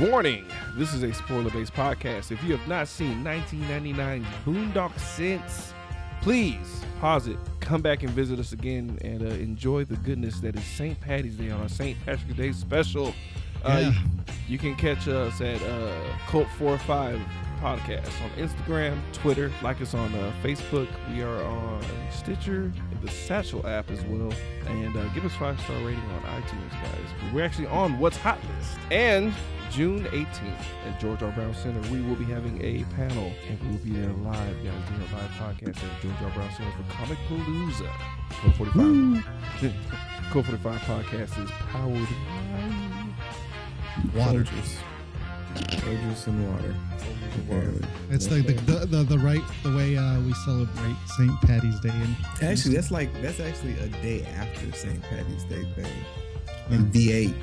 Warning this is a spoiler based podcast. If you have not seen 1999's Boondock Saints, please pause it, come back and visit us again, and uh, enjoy the goodness that is St. Patty's Day on our St. Patrick's Day special. Uh, Yeah. you, can catch us at uh, Cult45 Podcast on Instagram, Twitter, like us on uh, Facebook. We are on Stitcher, the Satchel app as well. And uh, give us five star rating on iTunes, guys. We're actually on What's Hot List. And June 18th at George R. Brown Center, we will be having a panel, and we will be there live, guys, doing a live podcast at George R. Brown Center for Comic Palooza. Cult 45. Cult 45 podcast is powered by Water. Folgers. Folgers and water. Apparently. It's like the, the, the, the right the way uh, we celebrate St. Patty's Day and Actually, that's like that's actually a day after St. Patty's Day thing. In V8.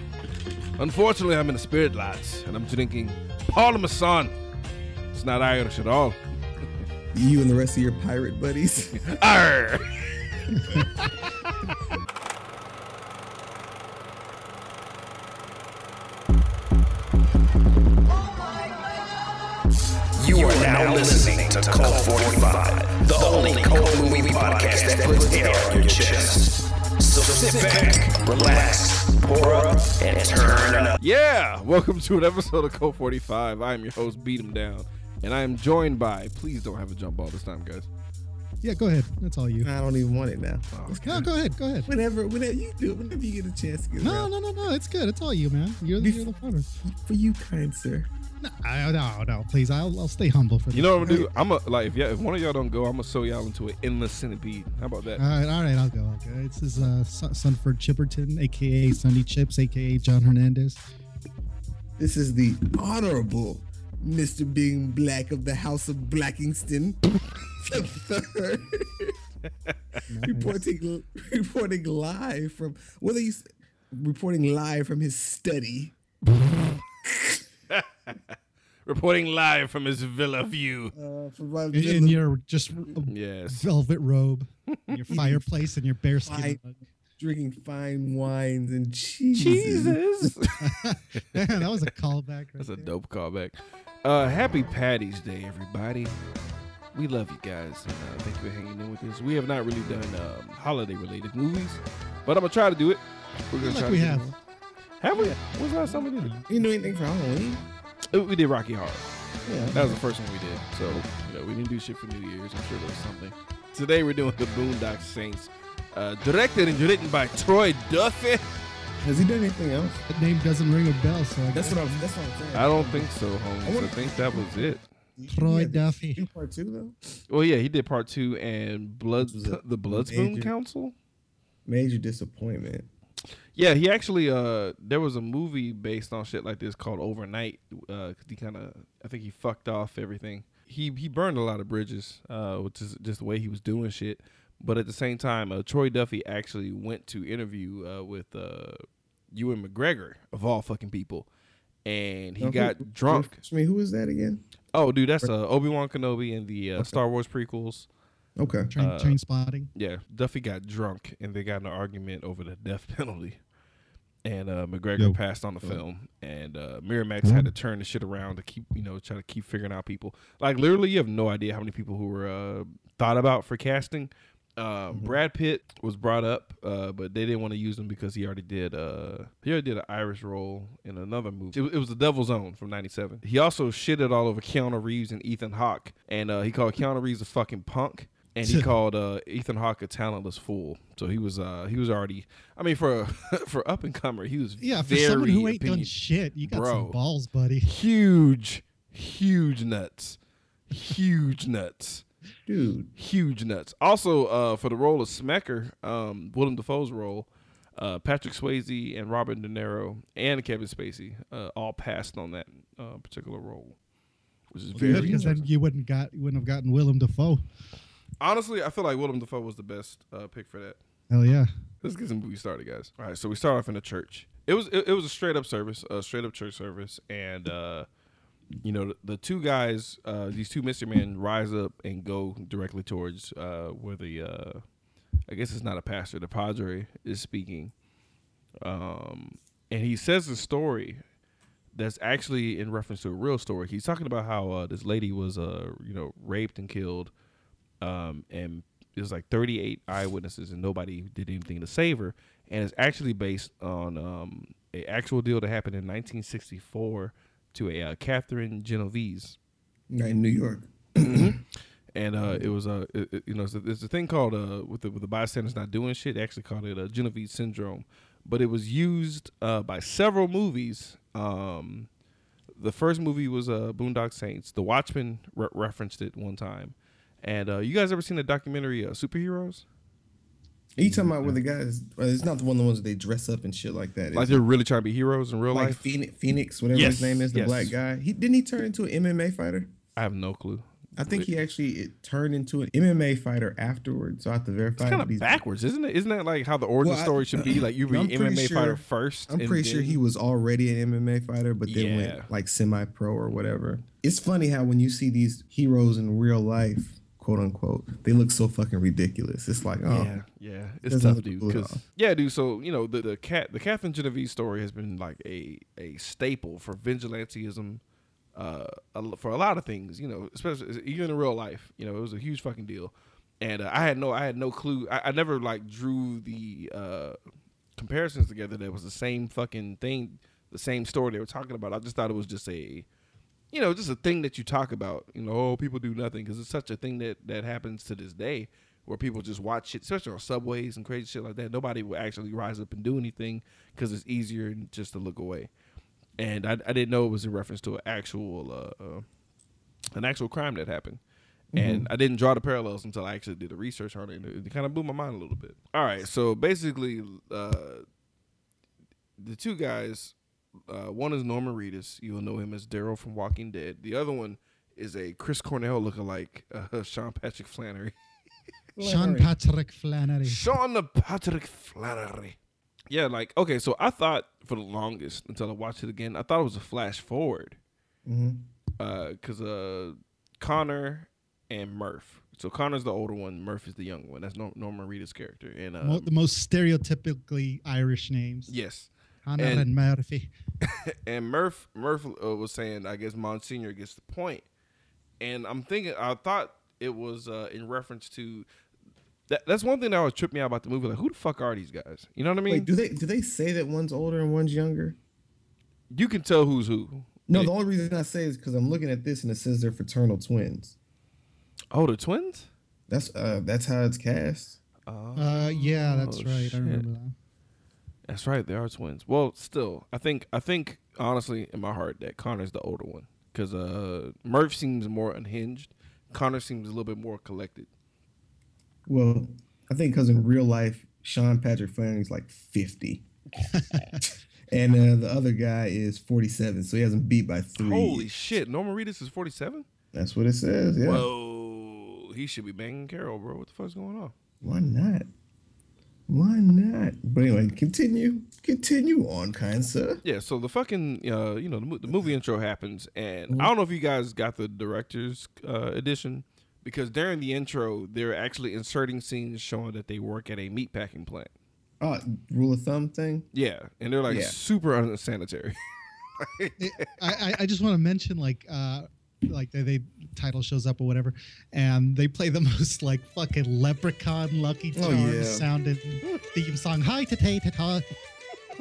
Unfortunately, I'm in the spirit lights, and I'm drinking Parmesan. It's not Irish at all. You and the rest of your pirate buddies. Arr! You are now listening to Cult 45, the only cult movie podcast that puts air on your chest. So sit back, relax, pour up, and turn up. Yeah, welcome to an episode of Cult 45. I am your host, Beat 'em Down, and I am joined by. Please don't have a jump ball this time, guys. Yeah, go ahead. That's all you. I don't even want it now. No, go ahead. Go ahead. Whenever, whenever you do, it, whenever you get a chance to get it No, around. no, no, no. It's good. It's all you, man. You're the, Bef- you're the funner. For you, kind sir. No, I- no, no. Please, I'll, I'll stay humble for You this. know what I'm gonna do? I'm a like if, y'all, if one of y'all don't go, I'm gonna sew y'all into an endless centipede. How about that? All right, all right. I'll go. I'll go. This is uh, Sun- Sunford Chipperton, aka Sunny Chips, aka John Hernandez. This is the honorable Mr. Being Black of the House of Blackingston. the third. reporting reporting live from whether he's reporting live from his study. Reporting live from his villa view. Uh, from my In, villa- in your just Yes. velvet robe, and your fireplace, and your bearskin. Fine. rug. drinking fine wines and cheeses. Jesus. Man, that was a callback. Right That's a dope callback. Uh, happy Patty's Day, everybody. We love you guys, and uh, thank you for hanging in with us. We have not really done um, holiday-related movies, but I'm gonna try to do it. We're gonna Like try we to get have. one. Have we? When's the last time we did it? You know anything for Halloween? Uh, We did Rocky Horror. Yeah. That was the first one we did. So, you know, we didn't do shit for New Year's. I'm sure there was something. Today we're doing the Boondock Saints, uh, directed and written by Troy Duffy. Has he done anything else? That name doesn't ring a bell, so I That's what I'm. That's what I'm saying. I don't think so, Holmes. I wanna- think that was it. Troy Duffy. Do part two though. Well, yeah, he did part two and Blood, a the Bloodspoon major- Council. Major disappointment. Yeah, he actually uh there was a movie based on shit like this called Overnight. Uh, 'cause he kind of I think he fucked off everything. He he burned a lot of bridges, uh, which is just the way he was doing shit. But at the same time, uh, Troy Duffy actually went to interview uh, with uh, Ewan McGregor of all fucking people, and he Now, who- got drunk. I mean, who is that again? Oh, dude, that's uh, Obi Wan Kenobi and the uh, Okay. Star Wars prequels. Okay. Train, Uh, Trainspotting. Yeah, Duffy got drunk and they got in an argument over the death penalty. And uh, McGregor Yo. passed on the film, and uh, Miramax had to turn the shit around to keep, you know, try to keep figuring out people. Like literally, you have no idea how many people who were uh, thought about for casting. Uh, Brad Pitt was brought up, uh, but they didn't want to use him because he already did. Uh, he already did an Irish role in another movie. It, was- it was The Devil's Own from '97. He also shitted all over Keanu Reeves and Ethan Hawke, and uh, he called Keanu Reeves a fucking punk and he called uh, Ethan Hawke a talentless fool. So he was uh, he was already. I mean, for for up and comer, he was Yeah, for someone who ain't done shit, you got Bro. some balls, buddy. huge, huge nuts, huge nuts, Dude. huge nuts. Also, uh, for the role of Smecker, um, Willem Dafoe's role, uh, Patrick Swayze and Robert De Niro and Kevin Spacey uh, all passed on that uh, particular role, which is very because then you wouldn't got you wouldn't have gotten Willem Dafoe. honestly. I feel like Willem Dafoe was the best uh, pick for that. Hell yeah. Let's get some movie started, guys. All right, so we start off in a church. It was it, it was a straight up service, a straight up church service, and uh, you know the, two guys, uh, these two mystery men, rise up and go directly towards uh, where the uh, I guess it's not a pastor, the padre is speaking, um, and he says the story that's actually in reference to a real story. He's talking about how uh, this lady was, uh, you know, raped and killed, um, and was like 38 eyewitnesses, and nobody did anything to save her. And it's actually based on um, a actual deal that happened in 1964 to a uh, Catherine Genovese in New York. and uh, it was a uh, it- you know it's a, it's a thing called uh with the with the bystanders not doing shit. They actually called it a Genovese syndrome, but it was used uh, by several movies. Um, the first movie was uh, Boondock Saints. The Watchmen re- referenced it one time, and uh, you guys ever seen the documentary uh, Superheroes? Are you talking about where the guys? Uh, it's not the one of the ones that they dress up and shit like that. Like they're really trying to be heroes in real like life. Phoenix, Phoenix, whatever Yes, his name is, the yes. black guy. He didn't he turn into an MMA fighter? I have no clue. I think he actually it turned into an MMA fighter afterwards. So I have to verify. It's kind of backwards, isn't it? Isn't that like how the origin Well, I- story should be? Like you be I'm an MMA sure- fighter first. I'm pretty sure he was already an MMA fighter, but then Yeah. went like semi-pro or whatever. It's funny how when you see these heroes in real life, quote unquote, they look so fucking ridiculous. It's like, oh, Yeah, yeah, it's tough, dude. 'cause- yeah, dude. So you know the the cat the Catherine Genovese story has been like a a staple for vigilantism, uh, for a lot of things. You know, especially even in real life. You know, it was a huge fucking deal, and uh, I had no I had no clue. I, I never like drew the uh, comparisons together. That was the same fucking thing, the same story they were talking about. I just thought it was just a you know, just a thing that you talk about. You know, oh, people do nothing because it's such a thing that that happens to this day, where people just watch shit, especially on subways and crazy shit like that. Nobody will actually rise up and do anything because it's easier just to look away. And I, I didn't know it was in reference to an actual uh, uh, an actual crime that happened. And I didn't draw the parallels until I actually did the research on it. It, it kind of blew my mind a little bit. All right, so basically, uh, the two guys uh, one is Norman Reedus. You'll know him as Daryl from Walking Dead. The other one is a Chris Cornell lookalike, uh, Sean Patrick Flanery. Sean Patrick Flanery. Sean Patrick Flanery. Yeah, like okay, so I thought for the longest until I watched it again, I thought it was a flash forward, because uh, Connor and Murph. So Connor's the older one, Murph is the younger one. That's Nor- Norman Reedus' character, and um, the most stereotypically Irish names. yes, Connor and- and, Murphy. and Murph Murph uh, was saying, I guess Monsignor gets the point. point, and I'm thinking, I thought it was uh, in reference to that. That's one thing that always tripped me out about the movie. Like, who the fuck are these guys? You know what I mean? Wait, do they do they say that one's older and one's younger? you can tell who's who. No, the only reason I say is because I'm looking at this and it says they're fraternal twins. Oh, the twins. That's uh that's how it's cast. Uh, yeah, that's Oh, right. shit. I remember that. That's right, they are twins. Well, still, I think I think honestly in my heart that Connor's the older one because uh, Murph seems more unhinged. Connor seems a little bit more collected. Well, I think because in real life, Sean Patrick Flanery's like 50. and uh, the other guy is 47, so he hasn't beat by three. Holy shit! Norman Reedus is forty seven. That's what it says. Yeah. Whoa, he should be banging Carol, bro. What the fuck's going on? Why not? Why not? But anyway, continue. Continue on, kind sir. Yeah, so the fucking uh, you know the, the movie intro happens, and I don't know if you guys got the director's uh, edition because during the intro they're actually inserting scenes showing that they work at a meatpacking plant. Oh, rule of thumb thing. Yeah, and they're like Yeah. super unsanitary. I, I- I just want to mention like uh like they, they title shows up or whatever and they play the most like fucking leprechaun lucky Oh, yeah. sounding theme song. Hi ta ta ta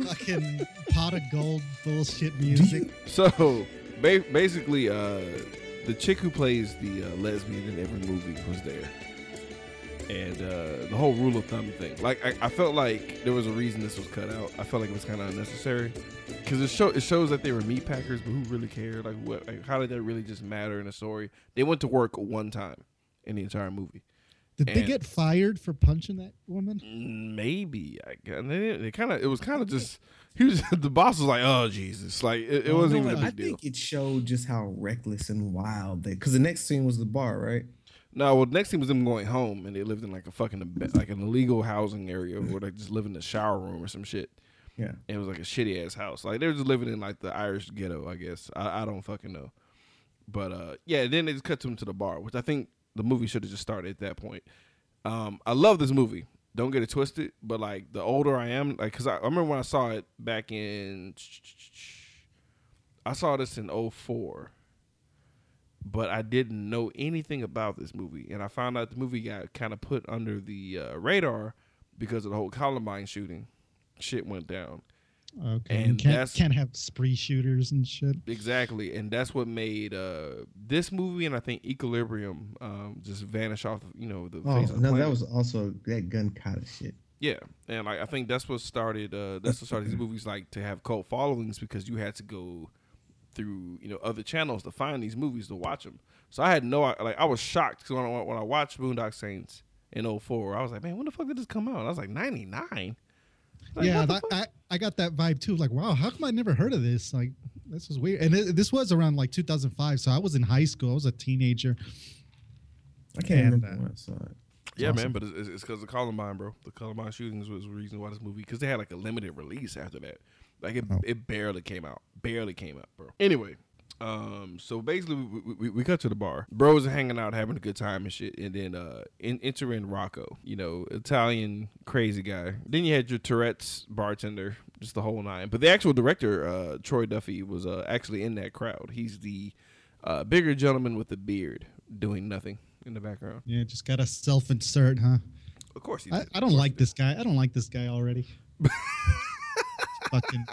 fucking pot of gold bullshit music. So ba- basically, uh, the chick who plays the uh, lesbian in every movie was there, and uh, the whole rule of thumb thing. Like I, I felt like there was a reason this was cut out. I felt like it was kind of unnecessary because it show it shows that they were meat packers, but who really cared? Like what? Like, how did that really just matter in a story? They went to work one time in the entire movie. did they get fired for punching that woman Maybe I guess. They, they kind of it was kind of just he was the boss was like oh Jesus like it, it wasn't no, even a I big deal. I think it showed just how reckless and wild they. Because the next scene was the bar, right? No, well, next thing was them going home, and they lived in like a fucking like an illegal housing area where they just live in the shower room or some shit. Yeah. And it was like a shitty ass house. Like they were just living in like the Irish ghetto, I guess. I, I don't fucking know. But uh, yeah, then they just cut them to the bar, which I think the movie should have just started at that point. Um, I love this movie. Don't get it twisted, but like the older I am, like, cause I, I remember when I saw it back in, I saw this in 04, but I didn't know anything about this movie, and I found out the movie got kind of put under the uh, radar because of the whole Columbine shooting. Shit went down. Okay. And you can't, that's- can't have spree shooters and shit. Exactly, and that's what made uh, this movie and I think Equilibrium um, just vanish off. The, you know, the Oh face of the no, that was also that gun kind of shit. Yeah, and like I think that's what started. Uh, that's what started these movies like to have cult followings because you had to go through you know other channels to find these movies to watch them. So I had no like I was shocked because when I, when I watched Boondock Saints in 04, I was like, man, when the fuck did this come out? And I was like, 99. Like, yeah, what that. I, I got that vibe too. Like, wow, how come I never heard of this? Like, this was weird. And it, this was around like 2005, so I was in high school. I was a teenager. I can't And, remember uh, when I saw it. yeah, awesome. man, but it's it's because of Columbine, bro. The Columbine shootings was the reason why this movie because they had like a limited release after that. Like it, Oh. it barely came out, barely came out, bro. Anyway, um, so basically we, we, we, cut to the bar. Bros are hanging out, having a good time and shit, and then uh, in, enter in Rocco, you know, Italian crazy guy. Then you had your Tourette's bartender, just the whole nine. But the actual director, uh, Troy Duffy, was uh, actually in that crowd. He's the uh, bigger gentleman with the beard, doing nothing in the background. Yeah, just got a self insert, huh? Of course, he I. I don't like this guy. I don't like this guy already. Fucking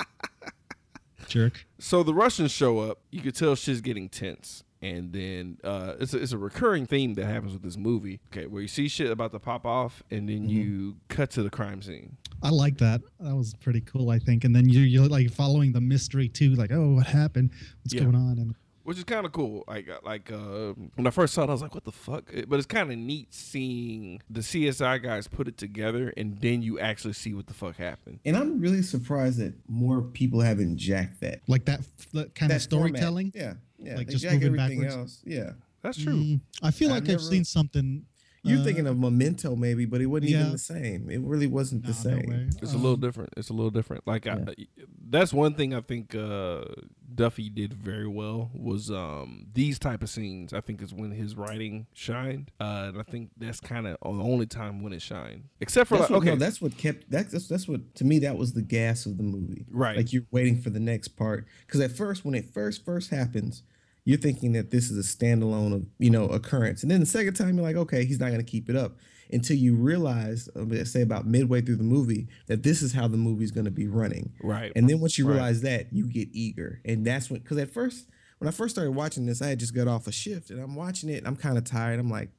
jerk. So the Russians show up. You could tell shit's getting tense. And then uh, it's, a, it's a recurring theme that happens with this movie. Okay, where you see shit about to pop off, and then you cut to the crime scene. I like that. That was pretty cool, I think. And then you, you're like following the mystery too. Like, oh, what happened? What's Yeah. going on? And which is kind of cool. Like, uh, like uh, when I first saw it, I was like, "What the fuck?" But it's kind of neat seeing the CSI guys put it together, and then you actually see what the fuck happened. And I'm really surprised that more people haven't jacked that. like that, that kind that of storytelling. Format. Yeah, yeah. Like they just jack moving everything backwards? else. Yeah. That's true. Mm, I feel I've like I've seen something. You're uh, thinking of Memento, maybe, but it wasn't yeah. even the same. It really wasn't the nah, no same. way. It's a little Um, different. It's a little different. Like Yeah. I, that's one thing I think uh, Duffy did very well was um, these type of scenes. I think is when his writing shined, uh, and I think that's kind of the only time when it shined. Except for That's like, what, okay, no, that's what kept that's, that's that's what to me that was the gas of the movie. Right. Like you're waiting for the next part because at first when it first first happens, you're thinking that this is a standalone of you know occurrence, and then the second time you're like, okay, he's not going to keep it up until you realize, uh, let's say about midway through the movie, that this is how the movie's going to be running. right, And then once you Right. realize that, you get eager, and that's when because at first when I first started watching this, I had just got off a shift, and I'm watching it. I'm kind of tired. I'm like,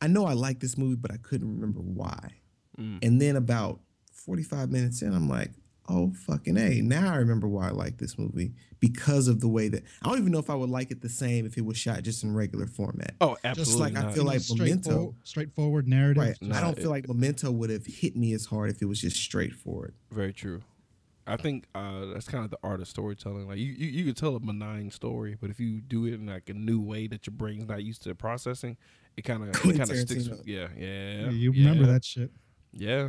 I know I like this movie, but I couldn't remember why. Mm. And then about 45 minutes in, I'm like, oh fucking a! Now I remember why I like this movie because of the way that I don't even know if I would like it the same if it was shot just in regular format. oh, absolutely. Just like I feel like Memento- straightforward, straightforward narrative. Right. No, I don't it- feel like Memento would have hit me as hard if it was just straightforward. very true. I think uh, that's kind of the art of storytelling. Like you, you, you could tell a benign story, but if you do it in like a new way that your brain's not used to processing, it kind of, it kind of sticks. With, yeah, yeah, Yeah, you remember yeah. that shit. Yeah,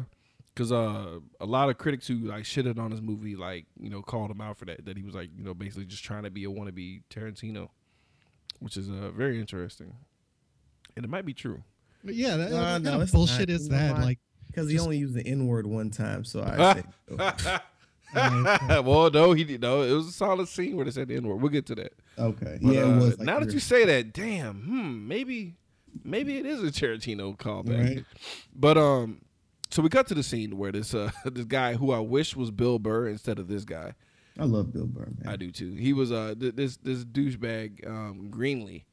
because uh, a lot of critics who like shitted on his movie, like you know, called him out for that. That he was like, you know, basically just trying to be a wannabe Tarantino, which is uh, very interesting, and it might be true. But yeah, that, Uh, what no, kind of bullshit not. is that? why? Like, Because he only used the N word one time, so I say. uh, well, no, he did. No, it was a solid scene where they said the N word. We'll get to that. Okay. But, yeah, uh, it was. Like now that you say that, damn, hmm, maybe, maybe it is a Tarantino callback. Right. But um, so we cut to the scene where this uh this guy who I wish was Bill Burr instead of this guy. I love Bill Burr, man. I do too. He was uh th- this this douchebag um Greenlee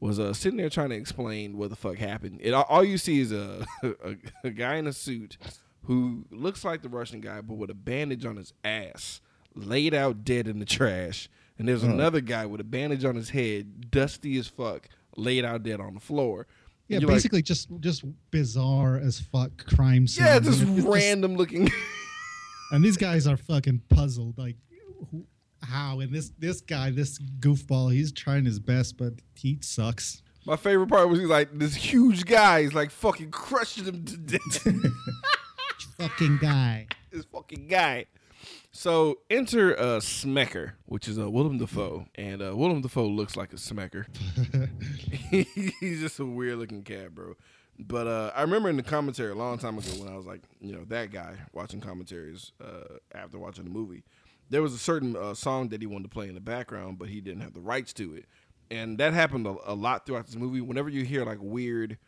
was uh sitting there trying to explain what the fuck happened. It all, you see is a, a a guy in a suit who looks like the Russian guy but with a bandage on his ass, laid out dead in the trash. And there's another guy with a bandage on his head, dusty as fuck, laid out dead on the floor. Yeah, you're like, basically just just bizarre as fuck crime scene. yeah, just It's random looking. and these guys are fucking puzzled. Like, who, how? And this this guy, this goofball, he's trying his best, but he sucks. My favorite part was he's like this huge guy. He's like fucking crushing him to death. Fucking guy. this fucking guy. So enter uh, Smecker, which is uh, Willem Dafoe, and uh, Willem Dafoe looks like a Smecker. He's just a weird looking cat, bro. But uh, I remember in the commentary a long time ago when I was like, you know, that guy watching commentaries uh, after watching the movie, there was a certain uh, song that he wanted to play in the background, but he didn't have the rights to it, and that happened a, a lot throughout this movie. Whenever you hear like weird,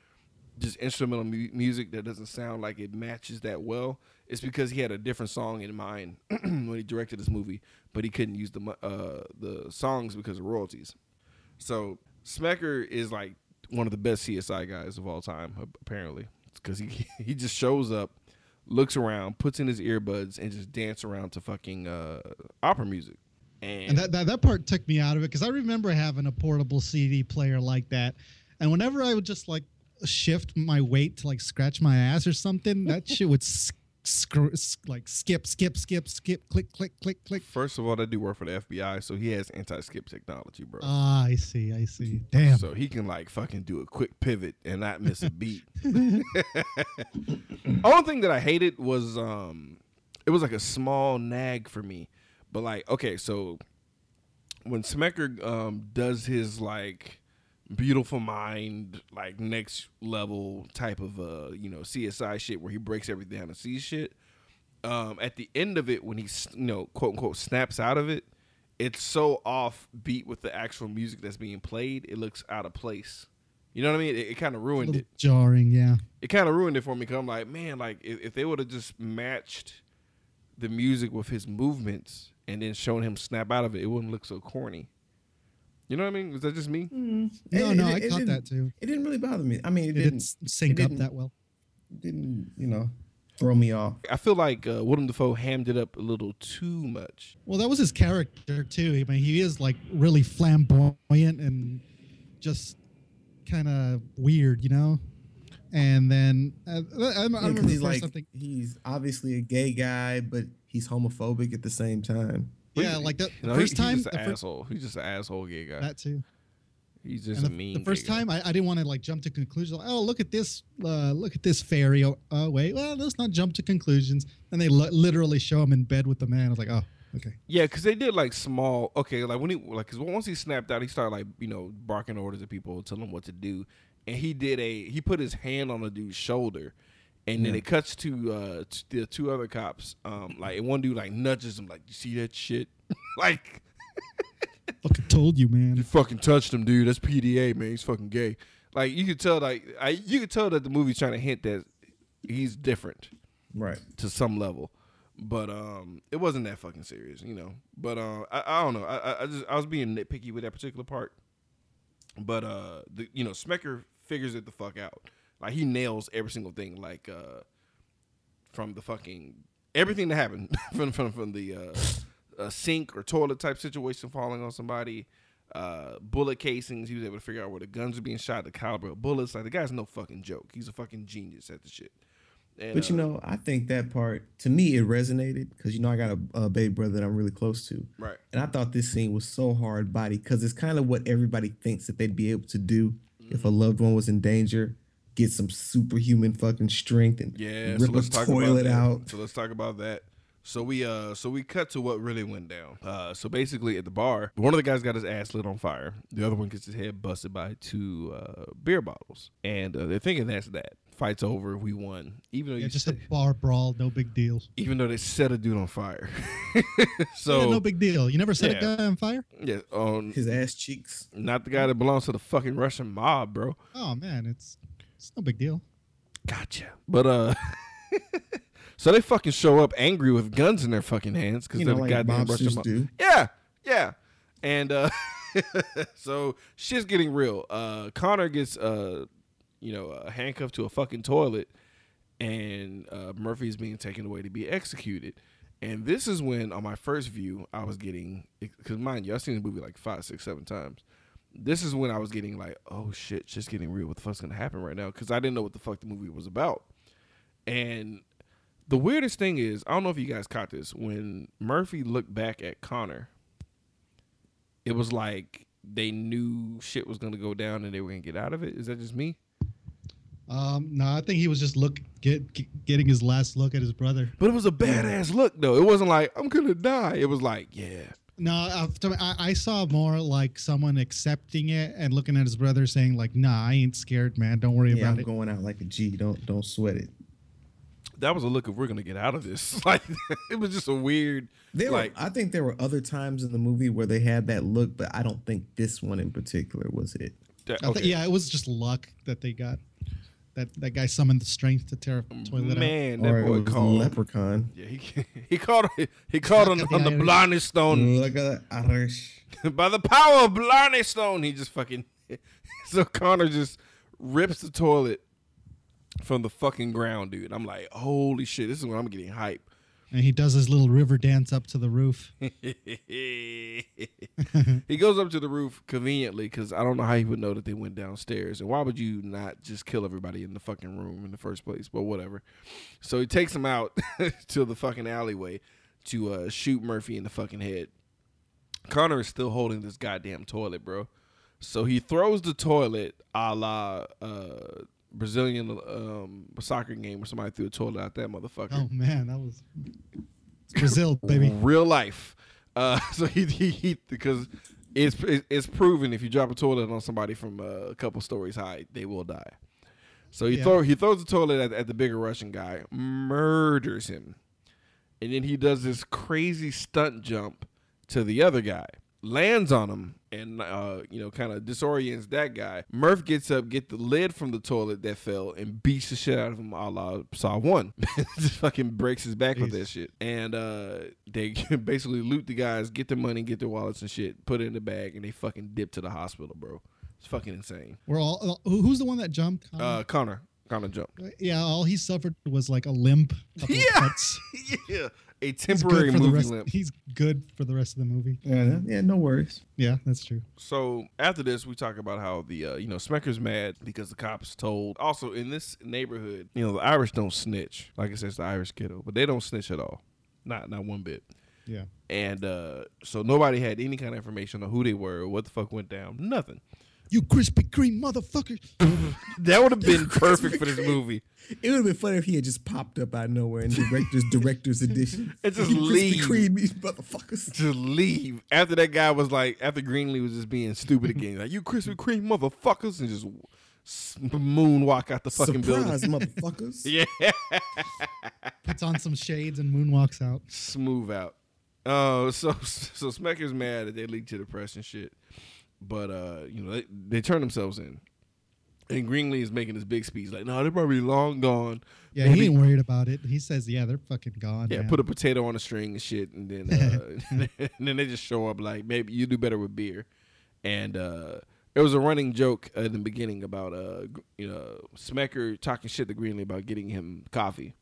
just instrumental mu- music that doesn't sound like it matches that well, it's because he had a different song in mind when he directed this movie, but he couldn't use the uh, the songs because of royalties. So Smecker is like one of the best CSI guys of all time, apparently, because he he just shows up, looks around, puts in his earbuds, and just dance around to fucking uh, opera music. And, And that, that, that part took me out of it because I remember having a portable CD player like that. And whenever I would just like shift my weight to like scratch my ass or something, that shit would s- like skip, skip, skip, skip, click, click, click, click. first of all, that dude work for the FBI, so he has anti-skip technology, bro. Ah, I see, I see. Damn. So he can like fucking do a quick pivot and not miss a beat. Only thing that I hated was um it was like a small nag for me. But like, okay, so when Smecker um does his like beautiful mind like next level type of uh you know CSI shit where he breaks everything down and sees shit um, at the end of it, when he you know quote unquote snaps out of it, it's so off beat with the actual music that's being played. It looks out of place. You know what I mean? It, it kind of ruined it. jarring, yeah. It kind of ruined it for me because I'm like, man, like if, if they would have just matched the music with his movements and then shown him snap out of it, it wouldn't look so corny. You know what I mean? Is that just me? No, It- no, it- I it caught didn't- that too. It didn't really bother me. I mean, it, It didn't didn't sync it up didn't- that well. didn't you know throw me off. I feel like uh, Willem Dafoe hammed it up a little too much. Well, that was his character too. I mean, he is like really flamboyant and just kind of weird, you know. And then uh, I, I, I Yeah, remember he's like something. he's obviously a gay guy, but he's homophobic at the same time. Yeah, like the, You know, he- first time. he's just an fir- asshole. He's just an asshole gay guy. that too. He's just the, mean. the first time, I, I didn't want to like jump to conclusions. Like, oh, look at this! Uh, look at this fairy. Oh, oh, wait, well, let's not jump to conclusions. And they li- literally show him in bed with the man. I was like, oh, okay. Yeah, because they did like small. Okay, like when he like, cause once he snapped out, he started like you know barking orders at people, telling them what to do, and he did a he put his hand on the dude's shoulder, and then it cuts to uh t- the two other cops. Um, like and one dude like nudges him, like you see that shit, like Fucking told you, man. you fucking touched him, dude. That's PDA, man. He's fucking gay. Like you could tell, like I you could tell that the movie's trying to hint that he's different. Right. to some level. But um, it wasn't that fucking serious, you know. But uh, I, I don't know. I, I- I just I was being nitpicky with that particular part. But uh, the you know Smecker figures it the fuck out. Like he nails every single thing. Like uh, from the fucking everything that happened from from from the uh, uh, sink or toilet type situation falling on somebody. Uh, bullet casings. He was able to figure out where the guns were being shot, the caliber of bullets. Like the guy's no fucking joke. He's a fucking genius at the shit. And, But you uh, know, I think that part to me it resonated because you know I got a, a baby brother that I'm really close to, right. and I thought this scene was so hard body because it's kind of what everybody thinks that they'd be able to do if Mm-hmm. a loved one was in danger, get some superhuman fucking strength and Yeah, so rip let's a talk toilet about out. So let's talk about that. So we uh so we cut to what really went down. Uh so basically at the bar, one of the guys got his ass lit on fire. The other one gets his head busted by two uh beer bottles. And uh, they're thinking that's that. Fight's over, we won. Even though Yeah, you just a bar brawl, no big deal. even though they set a dude on fire. so yeah, no big deal. You never set Yeah. a guy on fire? yeah, on His ass cheeks. not the guy that belongs to the fucking Russian mob, bro. Oh man, it's it's no big deal. Gotcha. But uh So they fucking show up angry with guns in their fucking hands because You know, the like goddamn mob. do. Yeah, yeah. And uh so shit's getting real. Uh Connor gets uh you know, uh, handcuffed to a fucking toilet and uh Murphy's being taken away to be executed. And this is when on my first view I was getting cuz mind you, I've seen the movie like five, six, seven times. This is when I was getting like, oh shit, shit's getting real. What the fuck's gonna happen right now? Because I didn't know what the fuck the movie was about. And the weirdest thing is, I don't know if you guys caught this. When Murphy looked back at Connor, it was like they knew shit was gonna go down and they were gonna get out of it. Is that just me? Um, no, I think he was just look get, get getting his last look at his brother. But it was a badass look though. It wasn't like I'm gonna die. It was like, yeah, No, after- I, I saw more like someone accepting it and looking at his brother saying like, "Nah, I ain't scared, man. Don't worry Yeah, about I'm it." going out like a G. Don't don't sweat it. that was a look of we're gonna get out of this. Like it was just a weird. There like were, I think there were other times in the movie where they had that look, but I don't think this one in particular was it. that- I thi- okay. yeah, it was just luck that they got. That that guy summoned the strength to tear a toilet out. man, or that it boy was called. Leprechaun. Yeah, he he called he called on, Look on the the Irish. Blarney Stone Look at that Irish. by the power of Blarney Stone. He just fucking so Connor just rips the toilet from the fucking ground, dude. I'm like, holy shit, this is when I'm getting hype. And he does his little river dance up to the roof. he goes up to the roof conveniently because I don't know how he would know that they went downstairs. And why would you not just kill everybody in the fucking room in the first place? But whatever. So he takes him out to the fucking alleyway to uh, shoot Murphy in the fucking head. Connor is still holding this goddamn toilet, bro. So he throws the toilet a la uh, Brazilian um, soccer game where somebody threw a toilet out that motherfucker Oh man, that was Brazil, baby. real life. Uh, so he, he, he because it's it's proven if you drop a toilet on somebody from uh, a couple stories high, they will die. So he Yeah. throw he throws the toilet at, at the bigger Russian guy, murders him, and then he does this crazy stunt jump to the other guy, lands on him, and uh, you know kind of disorients that guy. Murph gets up, get the lid from the toilet that fell, and beats the shit out of him. A la Saw One, just fucking breaks his back with that shit. And uh, they basically loot the guys, get their money, get their wallets and shit, put it in the bag, and they fucking dip to the hospital, bro. It's fucking insane. We're all. who- Who's the one that jumped? Uh, Connor, Connor jumped. yeah, all he suffered was like a limp. Yeah. yeah, a temporary for the movie rest. limp. He's good for the rest of the movie. Yeah, yeah, no worries. Yeah, that's true. So after this, we talk about how the uh, you know Smecker's mad because the cops told. Also in this neighborhood, you know the Irish don't snitch. Like I said, it's the Irish kiddo, but they don't snitch at all. Not not one bit. Yeah. And uh, so nobody had any kind of information on who they were or what the fuck went down. Nothing. You Krispy Kreme motherfucker. That would have been perfect for this movie. It would have been funny if he had just popped up out of nowhere in director's director's edition. And just You Krispy leave. Kreme, these motherfuckers. Just leave after that guy was like after Greenlee was just being stupid again, like you Krispy Kreme motherfuckers, and just moonwalk out the fucking Surprise, building. motherfuckers. Yeah. Puts on some shades and moonwalks out. smooth out. Uh, so so Smecker's mad that they leaked to the press and shit, but uh, you know they they turn themselves in, and Greenlee is making this big speech like, no, they're probably long gone. Yeah, Maybe- he ain't worried about it. He says, "Yeah, they're fucking gone." yeah, put a potato on a string and shit, and then uh, and then they just show up like maybe you do better with beer, and uh. There was a running joke in the beginning about uh, you know, Smecker talking shit to Greenlee about getting him coffee,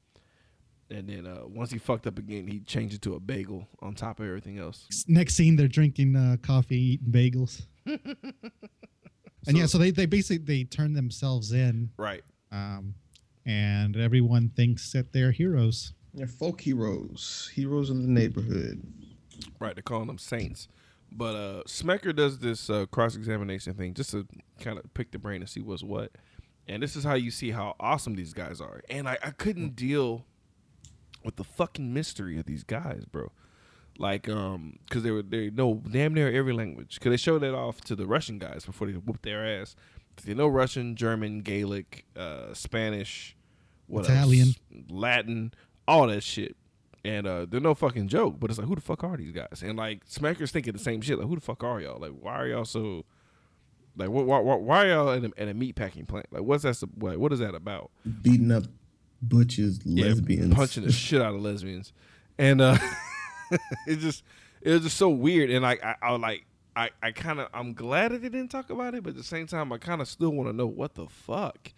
and then uh, once he fucked up again, he changed it to a bagel on top of everything else. Next scene, they're drinking uh, coffee, eating bagels. and yeah, so they, they basically they turn themselves in, Right. um, and everyone thinks that they're heroes. They're folk heroes, heroes in the neighborhood. Right. They're calling them saints. But uh, Smecker does this uh, cross examination thing just to kind of pick the brain and see what's what. And this is how you see how awesome these guys are. And I, I couldn't deal with the fucking mystery of these guys, bro. Like, um, because they were they know damn near every language. Because they showed that off to the Russian guys before they whooped their ass. They know Russian, German, Gaelic, uh, Spanish, what Italian. else? Latin, all that shit. And uh, they're no fucking joke, but it's like, who the fuck are these guys? And like, Smecker's thinking the same shit. Like, who the fuck are y'all? Like, why are y'all so? Like, what? Why, why, why are y'all at a, at a meat packing plant? Like, what's that? sub- Like, what is that about? Beating up butchers, Yeah, lesbians. punching the shit out of lesbians, and uh, it just it was just so weird. And like, I, I was like, I, I kind of I'm glad that they didn't talk about it, but at the same time, I kind of still want to know what the fuck.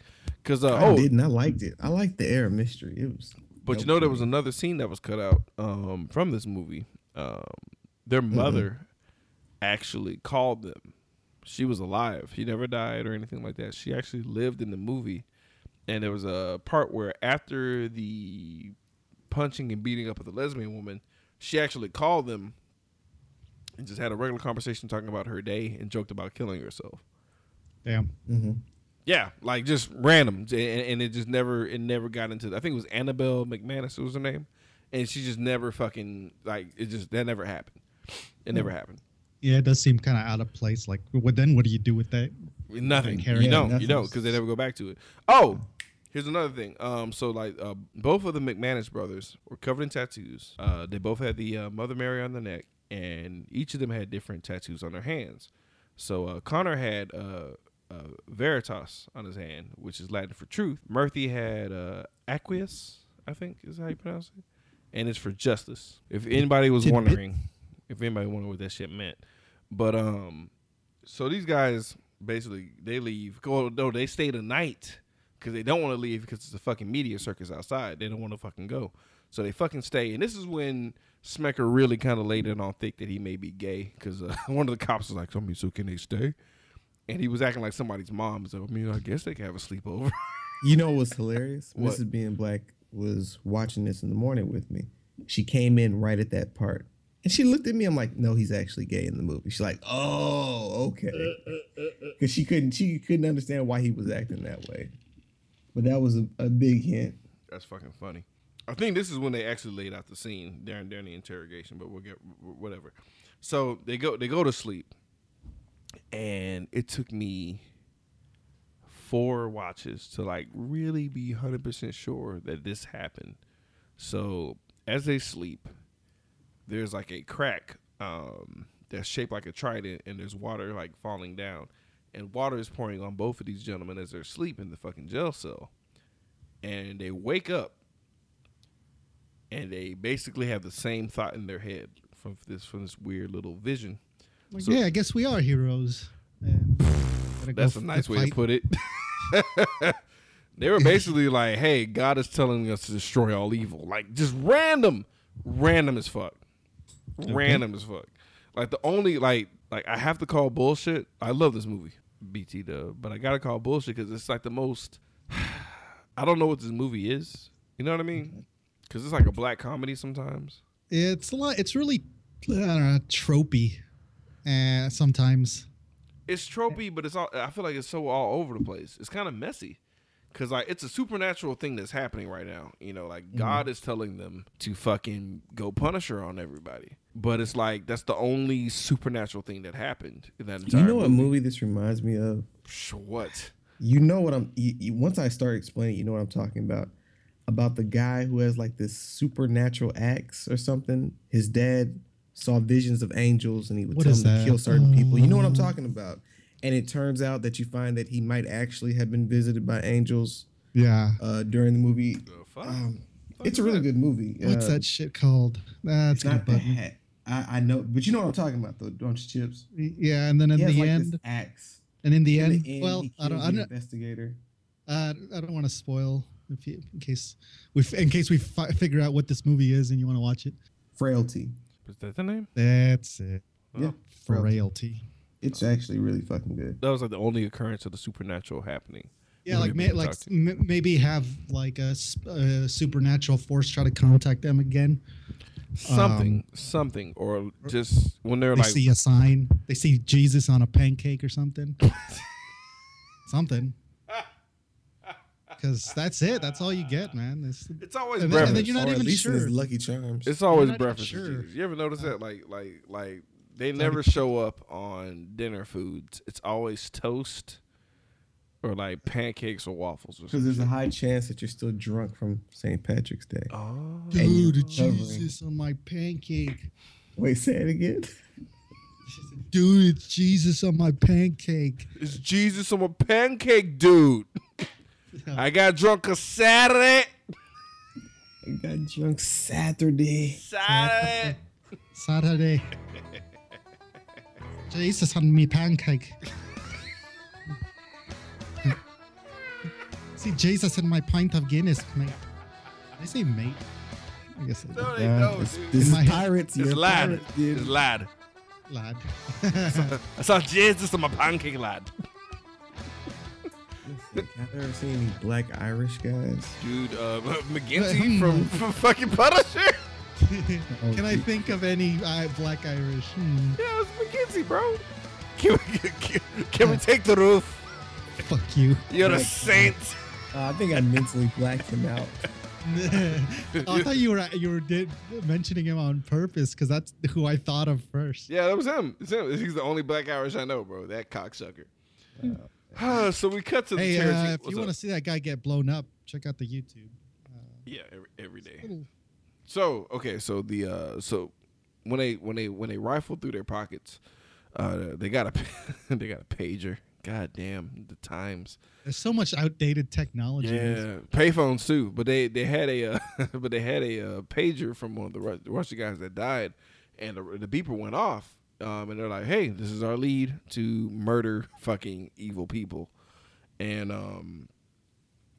Cause uh, I oh, didn't. I liked it. I liked the air of mystery. It was. But you know, there was another scene that was cut out um, from this movie. Um, their mother actually called them. She was alive. She never died or anything like that. She actually lived in the movie. And there was a part where after the punching and beating up of the lesbian woman, she actually called them and just had a regular conversation talking about her day and joked about killing herself. Damn. Mm-hmm. Yeah, like just random, and, and it just never it never got into. I think it was Annabelle McManus was her name, and she just never fucking like it. Just that never happened. It never happened. Yeah, it does seem kind of out of place. Like, what then? What do you do with that? Nothing. Carry You on. don't. You nothing. don't because they never go back to it. Oh, Here's another thing. Um, so like uh, both of the McManus brothers were covered in tattoos. Uh, they both had the uh, Mother Mary on the neck, and each of them had different tattoos on their hands. So uh, Connor had uh, uh, Veritas on his hand, which is Latin for truth. Murphy had uh, Aqueous, I think is how you pronounce it, and it's for justice. If anybody was wondering, if anybody wondered what that shit meant, but um, so these guys basically they leave. Go no, they stay the night because they don't want to leave because it's a fucking media circus outside. They don't want to fucking go, so they fucking stay. And this is when Smecker really kind of laid it on thick that he may be gay because uh, one of the cops was like, "So, I mean, so can they stay?" And he was acting like somebody's mom. So I mean, I guess they can have a sleepover. You know what's hilarious? What? Mrs. Being Black was watching this in the morning with me. She came in right at that part. And she looked at me. I'm like, no, he's actually gay in the movie. She's like, oh, okay. Uh, uh, uh, because she couldn't she couldn't understand why he was acting that way. But that was a, a big hint. That's fucking funny. I think this is when they actually laid out the scene during during the interrogation, but we'll get whatever. So they go they go to sleep, and it took me four watches to like really be hundred percent sure that this happened. So as they sleep, there's like a crack um, that's shaped like a trident, and there's water like falling down, and water is pouring on both of these gentlemen as they're asleep in the fucking jail cell, and they wake up, and they basically have the same thought in their head from this from this weird little vision. Like, So- yeah, I guess we are heroes. And That's a nice way to put it. they were basically like, "Hey, God is telling us to destroy all evil." Like just random, random as fuck, random as fuck. Like the only like like I have to call bullshit. I love this movie, BT Dub, but I gotta call bullshit because it's like the most. I don't know what this movie is. You know what I mean? Because it's like a black comedy sometimes. It's a lot. It's really I don't know, tropey. Uh, sometimes. it's tropey, but it's all. I feel like it's so all over the place. It's kind of messy, cause like it's a supernatural thing that's happening right now. You know, like God is telling them to fucking go Punisher on everybody, but it's like that's the only supernatural thing that happened in that entire. You know what movie this reminds me of? What? You know what I'm. You, you- once I start explaining, you know what I'm talking about. About the guy who has like this supernatural axe or something. His dad saw visions of angels, and he would What tell is him to kill certain people. You know what I'm Um, talking about. And it turns out that you find that he might actually have been visited by angels Yeah. uh, during the movie. The fuck? Um, Fuck it's a really that? good movie. What's Uh, that shit called? That's It's gonna not bug me. that. I, I know, but you know what I'm talking about, though, don't you, Chips? Yeah, and then in He has the like end, this axe. and in the In end, the end, well, he I don't, I don't, investigator. uh, I don't want to spoil if you, in case we, in case we fi- figure out what this movie is and you want to watch it. Frailty. Is that the name? That's it. Yeah, frailty. Frailty. It's actually really fucking good. That was like the only occurrence of the supernatural happening. Yeah, like may, like m- maybe have like a supernatural force try to contact them again. Something, um, something, or just when they're They like, see a sign. They see Jesus on a pancake or something. something. Because that's it. That's all you get, man. It's, it's always And then- and breakfast. then you're not or even at least in his sure. Lucky Charms. It's always not even breakfast. sure. Jesus. You ever notice that? Like, like, like they never show up on dinner foods. It's always toast or like pancakes or waffles because there's a high chance that you're still drunk from St. Patrick's Day. Oh, And dude, recovering. Jesus on my pancake. Wait, say it again. Dude, it's Jesus on my pancake. it's Jesus on a pancake, dude. I got drunk a Saturday. I got drunk Saturday. Saturday. Saturday. Jesus on me pancake. See Jesus in my pint of Guinness, mate. Did I say mate? I guess I. No, they Uh, don't, it's- dude. this is my pirates. It's lad. pirate, dude. It's lad. lad. I saw Jesus on my pancake, lad. Listen, Have you ever seen any black Irish guys? Dude, uh, McGinty from, from fucking Punisher. Can I think of any uh, black Irish? Hmm. Yeah, it's McKinsey, bro. Can we, can, can we take the roof? Fuck you. You're a saint. Uh, I think I mentally blacked him out. I thought you were you were did, mentioning him on purpose because that's who I thought of first. Yeah, that was him. It's him. He's the only black Irish I know, bro. That cocksucker. so we cut to the Hey, Tarantino. uh, if what's you want to see that guy get blown up, check out the YouTube. yeah, every, every day. Little- So okay, so the uh, so when they when they when they rifle through their pockets, uh, they got a they got a pager. God damn the times. There's so much outdated technology. Yeah, payphones too. But they they had a uh, but they had a uh, pager from one of the Ru- Russian guys that died, and the, the beeper went off. Um, and they're like, "Hey, this is our lead to murder fucking evil people," and um,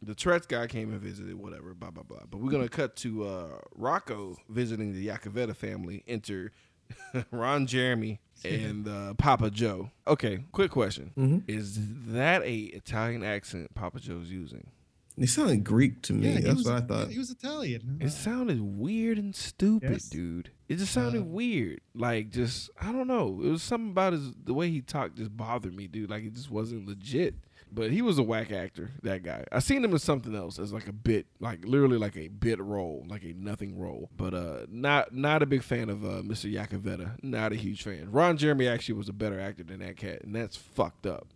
the Tourette's guy came and visited, whatever, blah blah blah. But we're gonna cut to uh, Rocco visiting the Yakavetta family. Enter Ron Jeremy and uh, Papa Joe. Okay, quick question: Is that a Italian accent Papa Joe's using? It sounded Greek to me. Yeah, That's was, what I thought. He was Italian. It sounded weird and stupid, Yes. dude. It just sounded Uh, weird. Like just I don't know. It was something about his the way he talked just bothered me, dude. Like it just wasn't legit. But he was a whack actor, that guy. I seen him in something else as like a bit, like literally like a bit role, like a nothing role. But uh not not a big fan of uh Mr. Yakavetta. Not a huge fan. Ron Jeremy actually was a better actor than that cat, and that's fucked up.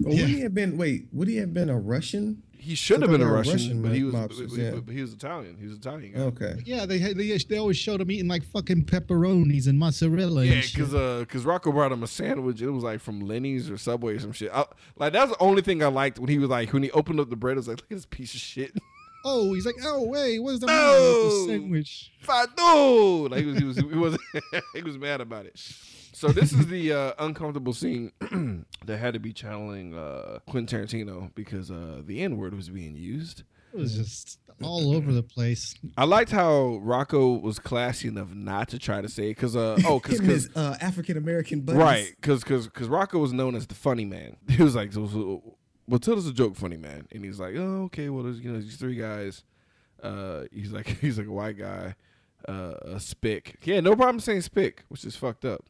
Well, would he have been? Wait, would he have been a Russian? He should have been a Russian, Russian but he was mobsters, but- yeah. but he was Italian. He was Italian guy. Okay. Yeah, they they they always showed him eating like fucking pepperonis and mozzarella. Yeah, and because uh, cause Rocco brought him a sandwich. It was like from Lenny's or Subway or some shit. I, like that's the only thing I liked when he was like when he opened up the bread. I was like, look at this piece of shit. oh, he's like, oh wait, what's the No! matter with the sandwich? Fado! Like he was, he was, he was, he was mad about it. So this is the uh, uncomfortable scene that had to be channeling uh, Quentin Tarantino because uh, the N word was being used. It was just all over the place. I liked how Rocco was classy enough not to try to say it because uh oh because his uh, African American buddies. Right, because because Rocco was known as the funny man. He was like, so, so, "Well, tell us a joke, funny man." And he's like, "Oh, okay. Well, there's you know these three guys. Uh, he's like he's like a white guy, uh, a spick. Yeah, no problem saying spick, which is fucked up.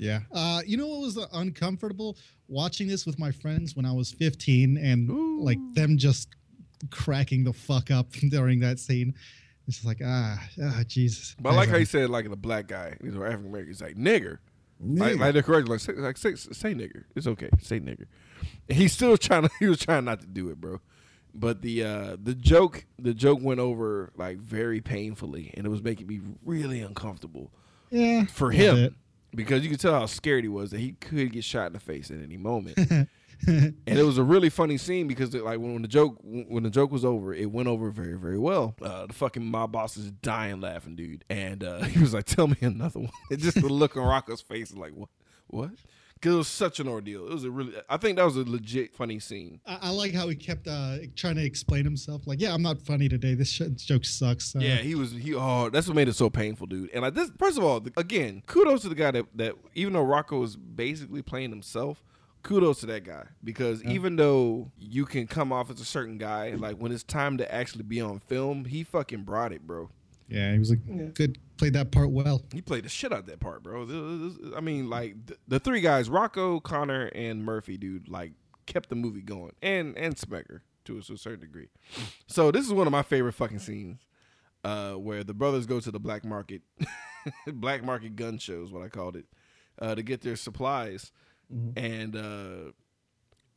Yeah. Uh, you know what was uncomfortable watching this with my friends when I was 15 and like them just cracking the fuck up during that scene. It's just like ah, ah Jesus. But I like how you said like the black guy, he's an African American. He's like nigger. Like, Nigga. like they're correct. Like say, like say, say nigger. It's okay. Say nigger. And he's still trying to. He was trying not to do it, bro. But the uh the joke the joke went over like very painfully, and it was making me really uncomfortable yeah for him. Because you could tell how scared he was that he could get shot in the face at any moment. and it was a really funny scene because it, like when the joke when the joke was over, it went over very very well. Uh, the fucking mob boss is dying laughing, dude, and uh, he was like, "Tell me another one." And just the look on Rocco's face, like, "What? What?" Because it was such an ordeal. It was a really, I think that was a legit funny scene. I, I like how he kept uh, trying to explain himself. Like, yeah, I'm not funny today. This sh- joke sucks. Uh, Yeah, he was. He oh, that's what made it so painful, dude. And like this, first of all, the, again, kudos to the guy that that even though Rocco was basically playing himself, kudos to that guy because even though you can come off as a certain guy, like when it's time to actually be on film, he fucking brought it, bro. Yeah, he was like good. Played that part well. He played the shit out of that part, bro. This- this- I mean, like the, the three guys, Rocco, Connor, and Murphy, dude, like kept the movie going, and and Smecker to a, to a certain degree. So this is one of my favorite fucking scenes, uh, where the brothers go to the black market, black market gun shows, what I called it, uh, to get their supplies, and uh,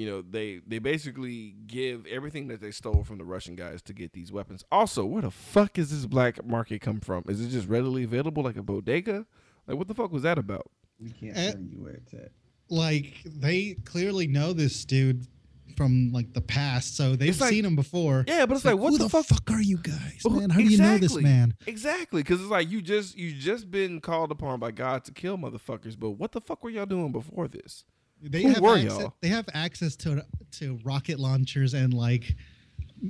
you know they they basically give everything that they stole from the Russian guys to get these weapons. Also, where the fuck is this black market come from? Is it just readily available like a bodega? Like what the fuck was that about? We can't Eh. tell you where it's at. Like they clearly know this dude from like the past, so they've like- seen him before. Yeah, but it's like, what who the the fuck- are you guys, Well, man? How do you know this man? Exactly, because it's like you just you just been called upon by God to kill motherfuckers, but what the fuck were y'all doing before this? They Who have were access, y'all? They have access to to rocket launchers and like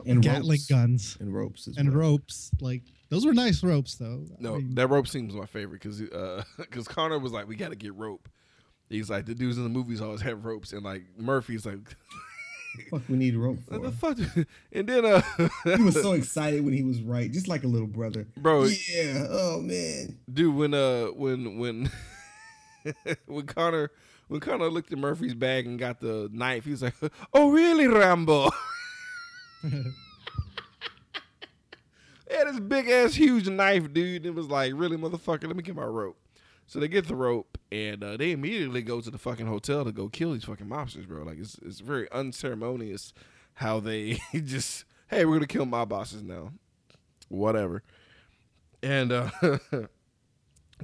And Gatling ropes. guns And ropes as and well. ropes. Like those were nice ropes, though. I No, mean, that rope scene was my favorite because because Connor was like, we got to get rope. He's like, the dudes in the movies always have ropes, and like Murphy's like, Fuck, we need rope what for. the fuck? And then uh, he was so excited when he was right, just like a little brother. bro, Yeah. Oh man. dude, when uh when when when Connor when Connor looked at Murphy's bag and got the knife, he was like, "Oh, really, Rambo?" Had this big ass huge knife, dude. It was like, really, motherfucker, let me get my rope. So they get the rope and uh, they immediately go to the fucking hotel to go kill these fucking mobsters, bro. Like it's it's very unceremonious how they just hey we're gonna kill mob bosses now, whatever. And uh,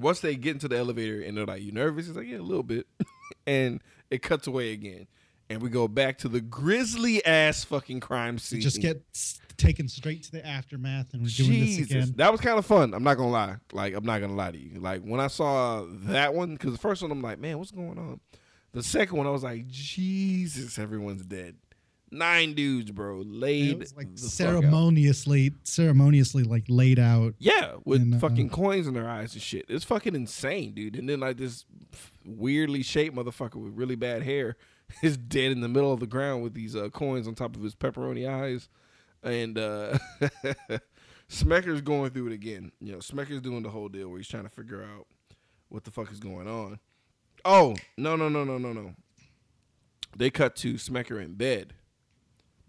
once they get into the elevator and they're like, "You nervous?" He's like, "Yeah, a little bit," and it cuts away again, and we go back to the grisly ass fucking crime scene. just get taken straight to the aftermath, and we're doing this again. that was kind of fun. I'm not gonna lie. Like, I'm not gonna lie to you. Like when I saw that one, because the first one I'm like, man, what's going on? The second one I was like, Jesus, everyone's dead. Nine dudes, bro, laid was like the fuck out. ceremoniously, ceremoniously like laid out. Yeah, with And, uh, fucking coins in their eyes and shit. It's fucking insane, dude. And then like this weirdly shaped motherfucker with really bad hair is dead in the middle of the ground with these uh, coins on top of his pepperoni eyes. And uh Smecker's going through it again. You know, Smecker's doing the whole deal where he's trying to figure out what the fuck is going on. Oh, no, no, no, no, no, no. They cut to Smecker in bed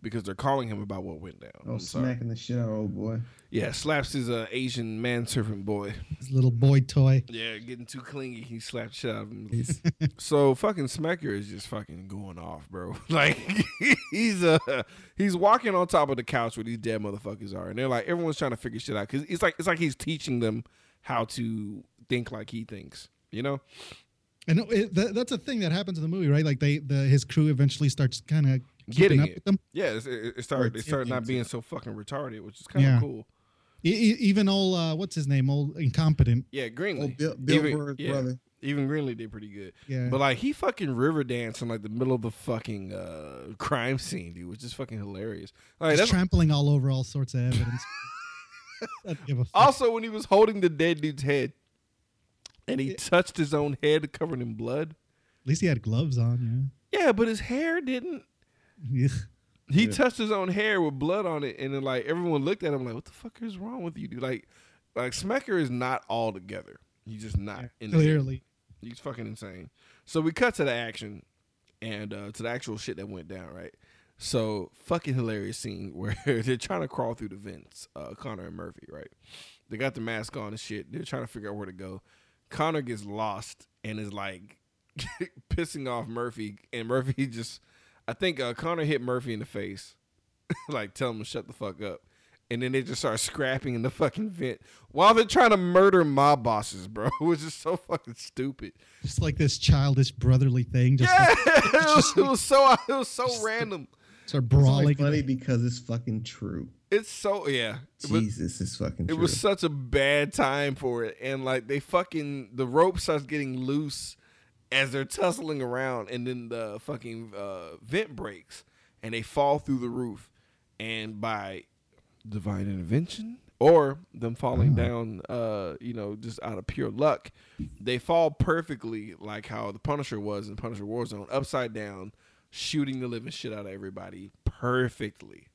because they're calling him about what went down. Oh, I'm sorry. smacking the shit out of old boy. Yeah, slaps his uh, Asian manservant boy. His little boy toy. Yeah, getting too clingy, he slapped shit out of him. so fucking Smecker is just fucking going off, bro. Like he's uh he's walking on top of the couch where these dead motherfuckers are, and they're like everyone's trying to figure shit out because it's like it's like he's teaching them how to think like he thinks, you know? And it, that, that's a thing that happens in the movie, right? Like they, the his crew eventually starts kind of Getting it. Yeah, it's, it, it started. They started not being so fucking retarded, which is kind of Yeah. cool. E- even old, uh, what's his name? Old incompetent. Yeah, Greenly. Bill, Bill Even- Burr's yeah. brother. Even Greenly did pretty good. Yeah. But like he fucking river danced in like the middle of the fucking uh, crime scene, dude, which is fucking hilarious. Like that's trampling all over all sorts of evidence. I don't give a fuck. also when he was holding the dead dude's head, and he touched his own head covered in blood. At least he had gloves on. Yeah. Yeah, but his hair didn't. Yeah. He touched his own hair with blood on it, and then like everyone looked at him like, "What the fuck is wrong with you, dude?" Like, like Smecker is not all together. He's just not in the. Clearly. He's fucking insane. So we cut to the action and uh, to the actual shit that went down, right? So fucking hilarious scene where they're trying to crawl through the vents, uh, Connor and Murphy, right? They got the mask on and shit. They're trying to figure out where to go. Connor gets lost and is like pissing off Murphy, and Murphy just, I think uh, Connor hit Murphy in the face, like tell him to shut the fuck up. And then they just start scrapping in the fucking vent while they're trying to murder mob bosses, bro. Which just so fucking stupid. Just like this childish brotherly thing. Just Yeah, like, it, was, it was so it was so random. start It's only brawling. funny because it's fucking true. It's so yeah. It was, Jesus, it's fucking it true. was such a bad time for it, and like they fucking the rope starts getting loose as they're tussling around, and then the fucking uh, vent breaks, and they fall through the roof, and by divine intervention or them falling down, uh, you know, just out of pure luck, they fall perfectly like how the Punisher was in Punisher Warzone, upside down, shooting the living shit out of everybody perfectly.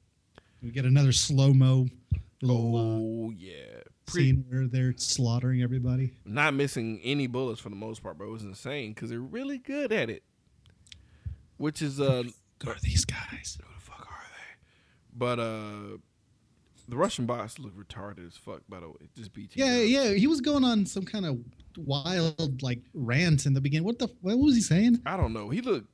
we get another slow mo uh, Oh yeah, Pretty, scene where they're slaughtering everybody. not missing any bullets for the most part, bro. It was insane because they're really good at it. Which is uh, Who are these guys? who the fuck are they? But uh, the Russian boss looked retarded as fuck. By the way, just BT. Yeah, yeah. He was going on some kind of wild like rant in the beginning. What the? What was he saying? I don't know. He looked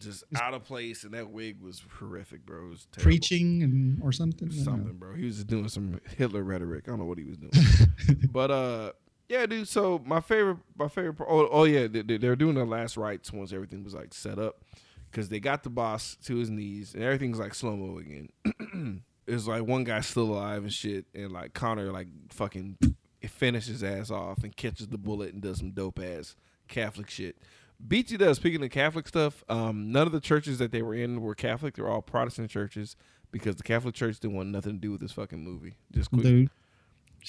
just out of place, and that wig was horrific, bro. It was terrible. Preaching and or something. I don't know. something, bro. He was just doing some Hitler rhetoric. I don't know what he was doing, but uh, yeah, dude. So my favorite, my favorite. part- Oh, oh yeah, they, they- they're doing the last rites once everything was like set up, because they got the boss to his knees and everything's like slow mo again. It's like one guy still alive and shit, and like Connor like fucking finishes his ass off and catches the bullet and does some dope ass Catholic shit. BT does. Speaking of Catholic stuff, um, none of the churches that they were in were Catholic. They're all Protestant churches because the Catholic Church didn't want nothing to do with this fucking movie. Just quick. Dude.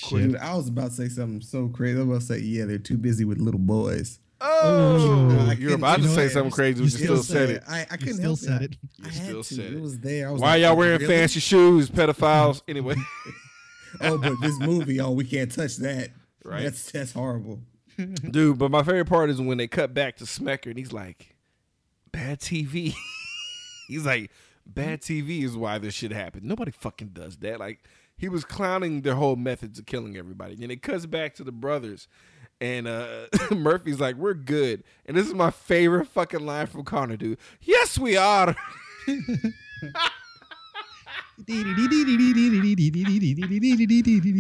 Dude, I was about to say something so crazy. I was about to say, yeah, they're too busy with little boys. Oh, No, I you're about you to say what? something crazy, You but you still said it. I, I You couldn't still help said it. it. I You had still to. said It it. was there. I was Why like, y'all oh, wearing really? fancy shoes, pedophiles? Anyway, Oh, but this movie, oh, we can't touch that. Right. That's that's horrible. dude. But my favorite part is when they cut back to Smecker and he's like, "Bad TV." he's like, "Bad TV is why this shit happened. Nobody fucking does that." Like he was clowning their whole methods of killing everybody. And it cuts back to the brothers, And uh, Murphy's like, "We're good." And this is my favorite fucking line from Connor, dude. Yes, we are.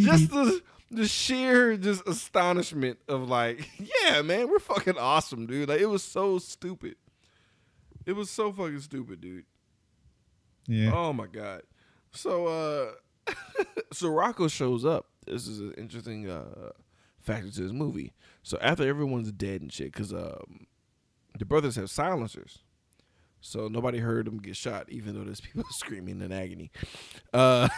just the, the sheer just astonishment of like, yeah, man, we're fucking awesome, dude. Like it was so stupid. It was so fucking stupid, dude. yeah. Oh my god. So uh so Rocco shows up. This is an interesting uh factor to this movie. So after everyone's dead and shit, because um the brothers have silencers. So nobody heard them get shot, even though there's people screaming in agony. Uh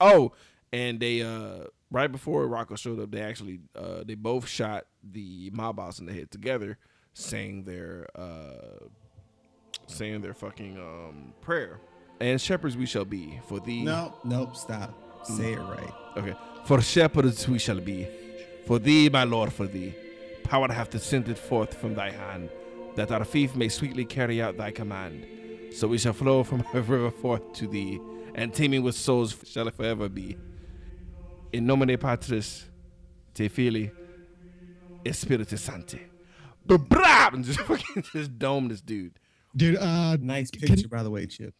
oh, and they uh right before Rocco showed up, they actually uh they both shot the mob boss in the head together, saying their uh saying their fucking um prayer. And shepherds we shall be for thee. No, nope, stop. Say it right. Okay. For shepherds we shall be. For thee, my lord, for thee. Power hath descended forth from thy hand, that our fief may sweetly carry out thy command. So we shall flow from a river forth to thee, and teeming with souls shall it forever be. In nomine Patris, te fili, et spiritus sancti. Blah! And just fucking just dome this dude. Dude, uh, Nice Can- picture, by the way, Chip.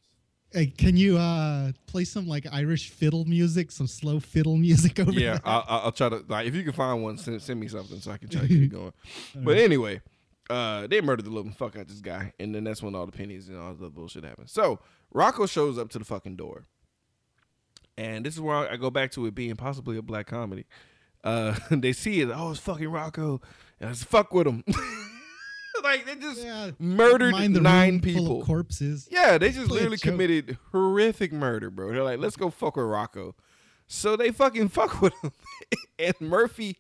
hey, can you uh play some like Irish fiddle music, some slow fiddle music over Yeah, there? I'll, I'll I'll try to like if you can find one, send, send me something so I can try to get it going. But anyway, uh, they murdered the living fuck out this guy, and then that's when all the pennies and all the bullshit happened. So Rocco shows up to the fucking door, and this is where I go back to it being possibly a black comedy. Uh, they see it, oh, it's fucking Rocco, and it's fuck with him. like they just Yeah, murdered nine people. corpses. Yeah, they just Play literally committed horrific murder, bro. They're like, let's go fuck with Rocco. So they fucking fuck with him. and Murphy,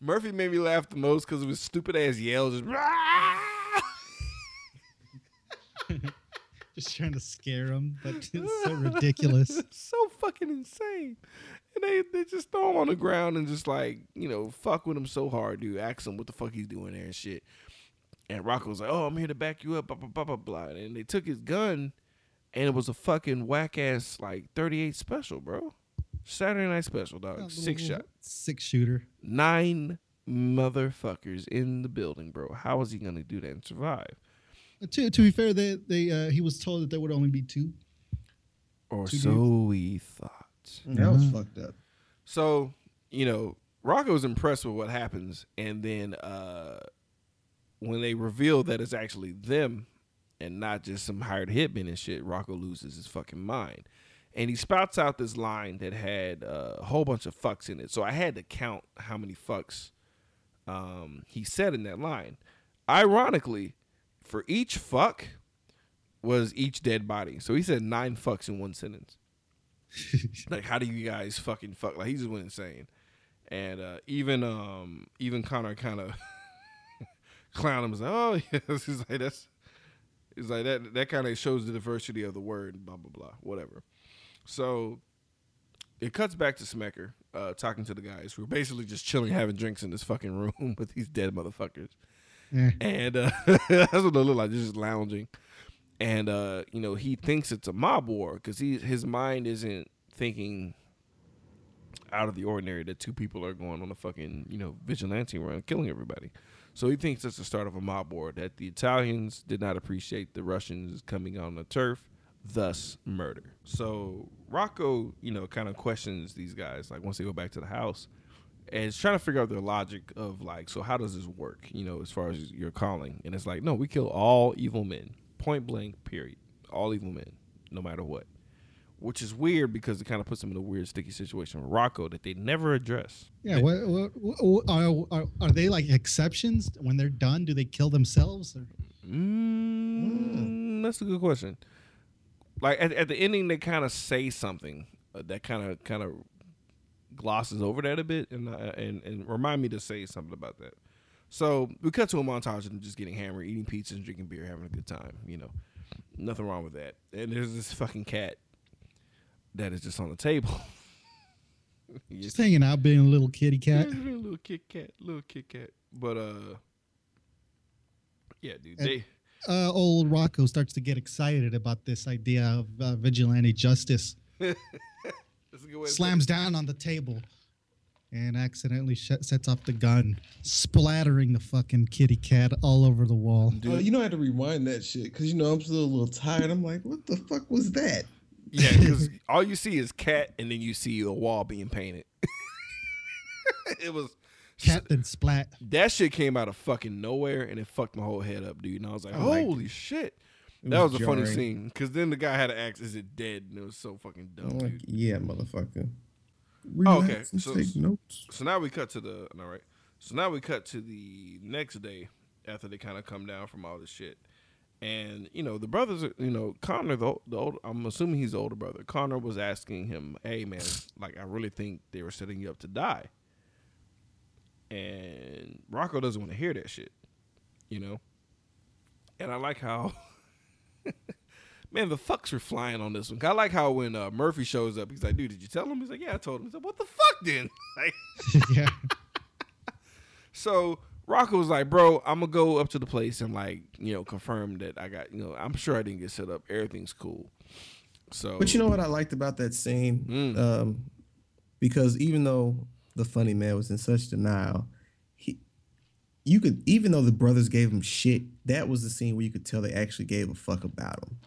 Murphy made me laugh the most because of his stupid ass yells. Just, Just trying to scare him, but it's so ridiculous. so fucking insane. And they, they just throw him on the ground and just like, you know, fuck with him so hard, dude. Ask him what the fuck he's doing there and shit. And Rocco's like, oh, I'm here to back you up, blah, blah, blah, blah, blah. And they took his gun and it was a fucking whack ass like 38 special, bro. Saturday night special, dog. Six shot. Six shooter. Nine motherfuckers in the building, bro. How is he gonna do that and survive? To, to be fair, they they uh, he was told that there would only be two. Or Two so we thought. That was fucked up. So, you know, Rocco's impressed with what happens, and then uh when they reveal that it's actually them and not just some hired hitman and shit, Rocco loses his fucking mind. And he spouts out this line that had uh, a whole bunch of fucks in it. So I had to count how many fucks um, he said in that line. Ironically, for each fuck was each dead body. So he said nine fucks in one sentence. Like how do you guys fucking fuck? Like he just went insane. And uh even um even connor kind of clown him like oh yes. He's like that's he's like that that kind of shows the diversity of the word blah blah blah whatever. So it cuts back to smecker uh talking to the guys who are basically just chilling having drinks in this fucking room with these dead motherfuckers Yeah. and uh, that's what they look like, just lounging. And uh, you know, he thinks it's a mob war because he his mind isn't thinking out of the ordinary that two people are going on a fucking you know vigilante run, killing everybody. So he thinks it's the start of a mob war. That the Italians did not appreciate the Russians coming on the turf, thus murder. So Rocco, you know, kind of questions these guys like once they go back to the house and it's trying to figure out their logic of like, so how does this work? You know, as far as your calling, and it's like, no, we kill all evil men, point blank, period, all evil men, no matter what. Which is weird because it kind of puts them in a weird sticky situation with Rocco that they never address. Yeah. What, what, what, are, are are they like exceptions when they're done? Do they kill themselves? Or? Mm, That's a good question. Like at, at the ending, they kind of say something uh, that kind of kind of glosses over that a bit, and uh, and and remind me to say something about that. So we cut to a montage of them just getting hammered, eating pizza, and drinking beer, having a good time. You know, nothing wrong with that. And there's this fucking cat that is just on the table. Just hanging out, being a little kitty cat. yeah, little Kit cat, little Kit cat. But uh, yeah, dude, And- they. Uh, old Rocco starts to get excited about this idea of uh, vigilante justice. Slams down on the table. and accidentally sh- sets off the gun, splattering the fucking kitty cat all over the wall. Oh, you know I had to rewind that shit because you know I'm still a little tired. I'm like, what the fuck was that? Yeah, because all you see is cat, and then you see a wall being painted. it was Captain Splat. that shit came out of fucking nowhere, and it fucked my whole head up, dude. And I was like, I liked holy shit. That was, a funny scene because then the guy had to ask, "Is it dead?" And it was so fucking dumb, I'm like, dude. yeah, motherfucker. Oh, okay. So- take notes. So now we cut to the all right. So now we cut to the next day after they kind of come down from all this shit, and you know the brothers, are, you know Connor, the the old, I'm assuming he's the older brother. Connor was asking him, "Hey man, like I really think they were setting you up to die," and Rocco doesn't want to hear that shit, you know. And I like how. Man, the fucks are flying on this one. I like how when uh, Murphy shows up, he's like, "Dude, did you tell him?" He's like, "Yeah, I told him." He's like, "What the fuck, then?" Like, yeah. so Rocco was like, "Bro, I'm gonna go up to the place and like, you know, confirm that I got, you know, I'm sure I didn't get set up. Everything's cool." So, But you know what I liked about that scene? Mm. Um, because even though the funny man was in such denial, you could, even though the brothers gave him shit, that was the scene where you could tell they actually gave a fuck about him.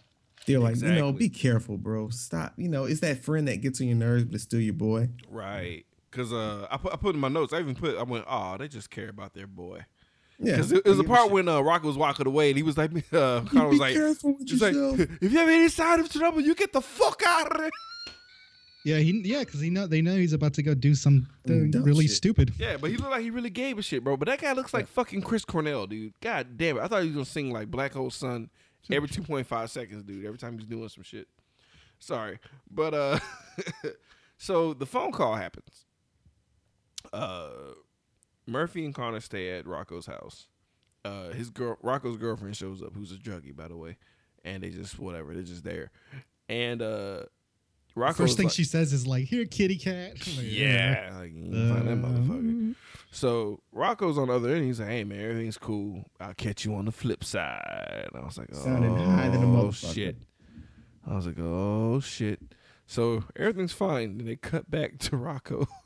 They're like, you know, be careful, bro. Stop. You know, it's that friend that gets on your nerves, but it's still your boy. right, because uh, I put I put in my notes. I even put I went, "Oh, they just care about their boy." Yeah. Because it, was a part when uh, Rocco was walking away, and he was like, uh, Connor was be like, careful with He's like, if you have any sign of trouble, you get the fuck out of there. Yeah, he yeah, because he know they know he's about to go do something dumb really shit. stupid. Yeah, but he looked like he really gave a shit, bro. But that guy looks like fucking Chris Cornell, dude. God damn it. I thought he was gonna sing like Black Hole Sun every two point five seconds, dude. Every time he's doing some shit. Sorry. But uh so the phone call happens. Uh Murphy and Connor stay at Rocco's house. Uh his girl Rocco's girlfriend shows up, who's a druggie, by the way. And they just whatever, they're just there. And uh Rocco's First thing like- she says is like, "Here, kitty cat." Like, yeah, like, you can find that Uh, motherfucker. So Rocco's on the other end. He's like, "Hey man, everything's cool. I'll catch you on the flip side." And I was like, "Oh Sounding high than a motherfucker. shit!" I was like, "Oh shit!" So everything's fine. Then they cut back to Rocco.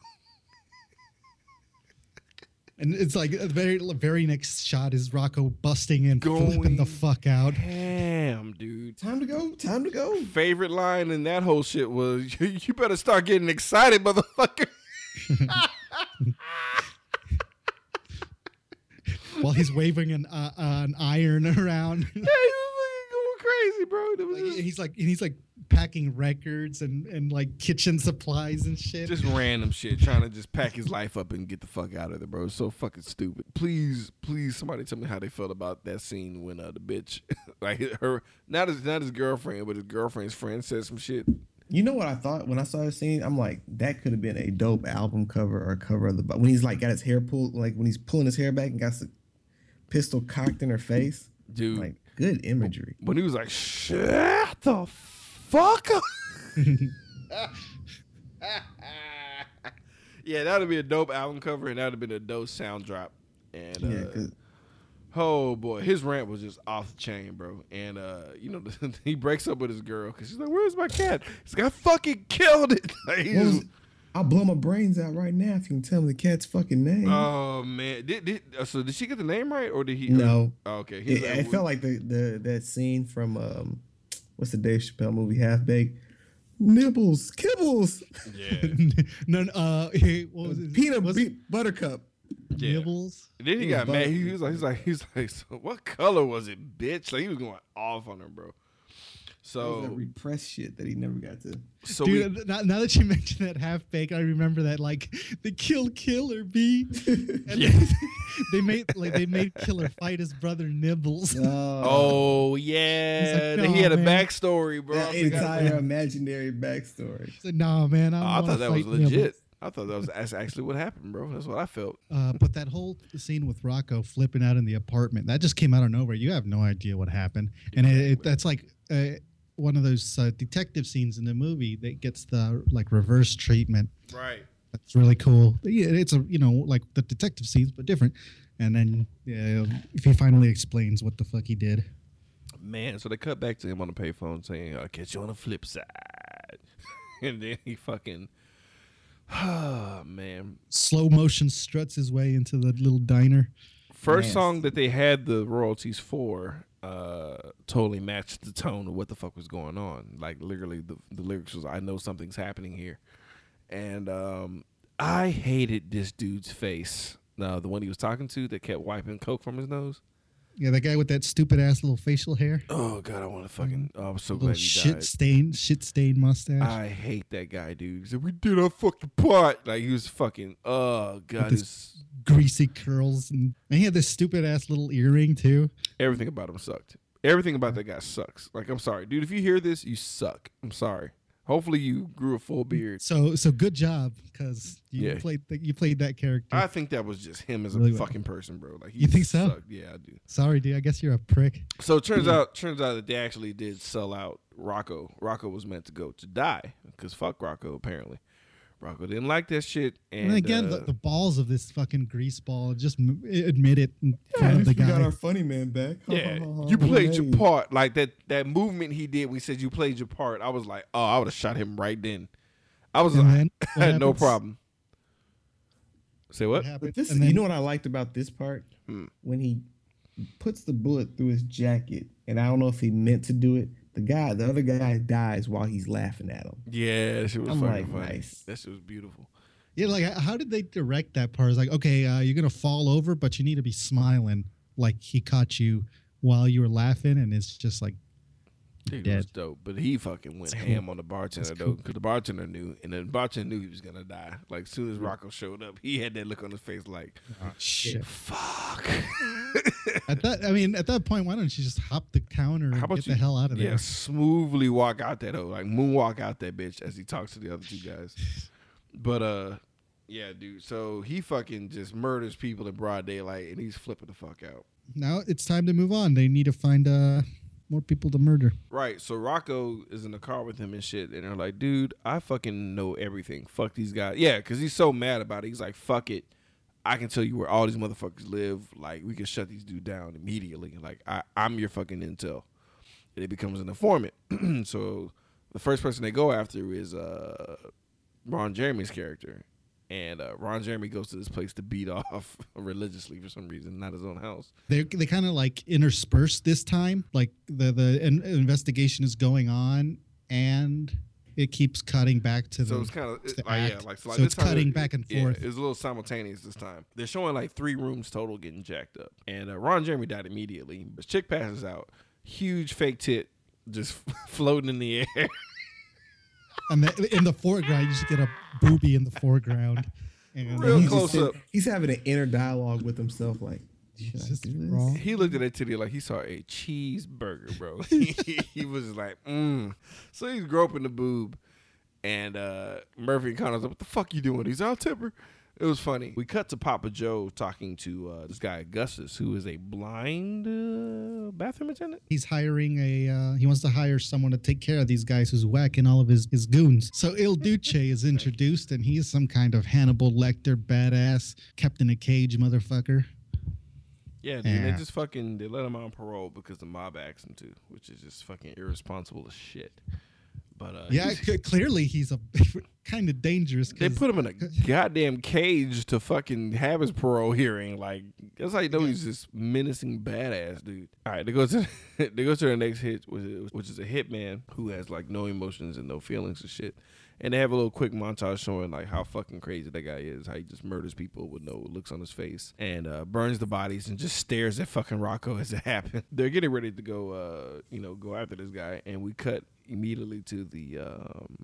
And it's like the very very next shot is Rocco busting and Going- flipping the fuck out. Damn, dude. Time to go. Time to go. Favorite line in that whole shit was, "You better start getting excited, motherfucker." while he's waving an uh, an iron around. Yeah, he was fucking going crazy, bro. Was Like, just- he's like and he's like packing records and and like kitchen supplies and shit. just random shit, trying to just pack his life up and get the fuck out of there, bro. It's so fucking stupid. Please, please, somebody tell me how they felt about that scene when uh, the bitch, like her, not his, not his girlfriend, but his girlfriend's friend said some shit. You know what I thought when I saw the scene? I'm like, that could have been a dope album cover or cover of the when he's like got his hair pulled, like when he's pulling his hair back and got the pistol cocked in her face. Dude, Like, good imagery. when he was like, "Shut the fuck up." yeah, that would be a dope album cover, and that would have been a dope sound drop. And uh, Yeah, Oh boy, his rant was just off the chain, bro. And uh, you know, he breaks up with his girl because she's like, "Where's my cat?" He's like, "I fucking killed it." Like, was? I'll blow my brains out right now if you can tell me the cat's fucking name. oh man, did, did uh, so? Did she get the name right, or did he? no, Oh, okay. It, like, it felt like the, the that scene from um, what's the Dave Chappelle movie Half Baked? Nibbles, kibbles, yeah, no, no, uh, hey, what was it? peanut was be- buttercup. yeah. Nibbles. Then he It got mad. He was like, he's like, he's like, so what color was it, bitch? Like he was going off on her, bro. That was that So, repressed shit that he never got to. so Dude, we, now, now that you mention that half bake, I remember that like the kill killer bee. And Yeah. they, they made like they made Killer fight his brother Nibbles. oh yeah, like, he had a backstory, bro. that I forgot entire imaginary backstory. I said, nah, man, I, Oh, I thought that was fight Nibbles." legit. I thought that was that's actually what happened, bro. That's what I felt. Uh, but that whole scene with Rocco flipping out in the apartment, that just came out of nowhere. You have no idea what happened. And it, it, that's like uh, one of those uh, detective scenes in the movie that gets the like reverse treatment. Right. That's really cool. Yeah, it's a, you know, like the detective scenes, but different. And then yeah, if he finally explains what the fuck he did. Man, so they cut back to him on the payphone saying, I'll catch you on the flip side. and then he fucking Oh man. Slow motion struts his way into the little diner. First Yes. song that they had the royalties for uh totally matched the tone of what the fuck was going on. Like literally the the lyrics was I know something's happening here. And um I hated this dude's face. Now, the one he was talking to that kept wiping coke from his nose. Yeah, that guy with that stupid ass little facial hair, Oh god, I want to fucking oh, I'm so glad he shit died. stained, shit stained mustache. I hate that guy, dude. He said, we did our fucking part. Like he was fucking oh god, his, Greasy curls, and, and he had this stupid ass little earring too. everything about him sucked. Everything about that guy sucks. Like I'm sorry, dude. If you hear this, you suck. I'm sorry. Hopefully you grew a full beard. So, so good job because you Yeah. played the, you played that character. I think that was just him as a Really well. fucking person, bro. Like You think so? sucked. Yeah, I do. Sorry, dude. I guess you're a prick. So it turns out, turns out that they actually did sell out Rocco. Rocco was meant to go to die because fuck Rocco. Apparently, Rocco didn't like that shit. And, And, again, uh, the, the balls of this fucking grease ball. Just m- admit it in Yeah, front of the least we got our funny man back. Yeah, Oh, you played hey. your part. Like that that movement he did. We said you played your part. I was like, oh, I would have shot him right then. I was And like, I had no problem. Say what? What? But this, And you know what I liked about this part Hmm. when he puts the bullet through his jacket, and I don't know if he meant to do it. The guy, the other guy, dies while he's laughing at him. Yeah, that shit was I'm fucking like, funny. nice. That shit was beautiful. Yeah, like how did they direct that part? It's like, okay, uh, you're gonna fall over, but you need to be smiling, like he caught you while you were laughing, and it's just like, Dude, dead. was dope. But he fucking went That's ham on the bartender though, because the bartender knew, and the bartender knew he was gonna die. Like as soon as Rocco showed up, he had that look on his face, like, shit. "Fuck." At that, I mean, at that point, why don't you just hop the counter and get you? the hell out of there? Yeah, smoothly walk out that hoe, like moonwalk out that bitch as he talks to the other two guys. But uh, yeah, dude. So he fucking just murders people in broad daylight, and he's flipping the fuck out. Now it's time to move on. They need to find uh, more people to murder. Right. So Rocco is in the car with him and shit, and they're like, "Dude, I fucking know everything. Fuck these guys." Yeah, because he's so mad about it. He's like, "Fuck it." I can tell you where all these motherfuckers live. Like, we can shut these dudes down immediately. Like, I, I'm your fucking intel. And it becomes an informant. so the first person they go after is uh, Ron Jeremy's character. And uh, Ron Jeremy goes to this place to beat off religiously for some reason, not his own house. They they kind of like intersperse this time. Like the the in- investigation is going on, and it keeps cutting back to So the. it's kind of the like, yeah, like so, like So it's cutting it- back and yeah, forth. It was a little simultaneous this time. They're showing like three rooms total getting jacked up, and uh, Ron Jeremy died immediately. But chick passes out, huge fake tit just floating in the air. And the, in the foreground, you just get a booby in the foreground. And Real He's close just sitting- up. He's having an inner dialogue with himself, like, should It's I do this? he looked at that titty like he saw a cheeseburger, bro. he, he was like, mm. So he's groping the boob, and uh, Murphy and Connor's like, "What the fuck you doing?" He's out temper. It was funny. We cut to Papa Joe talking to uh, this guy Augustus, who is a blind uh, bathroom attendant. He's hiring a. Uh, he wants to hire someone to take care of these guys who's whacking all of his, his goons. So Il Duce is introduced, and he's some kind of Hannibal Lecter badass kept in a Cage motherfucker. Yeah, dude. They just fucking they let him on parole because the mob asked him to, which is just fucking irresponsible as shit. But uh, Yeah, he's- c- clearly he's a kind of dangerous. They put him in a goddamn cage to fucking have his parole hearing. Like that's how you know he's this menacing badass dude. All right, they go to they go to the next hit, which is, which is a hitman who has like no emotions and no feelings and shit. And they have a little quick montage showing like how fucking crazy that guy is. How he just murders people with no looks on his face and uh, burns the bodies and just stares at fucking Rocco as it happens. They're getting ready to go, uh, you know, go after this guy, and we cut immediately to the um,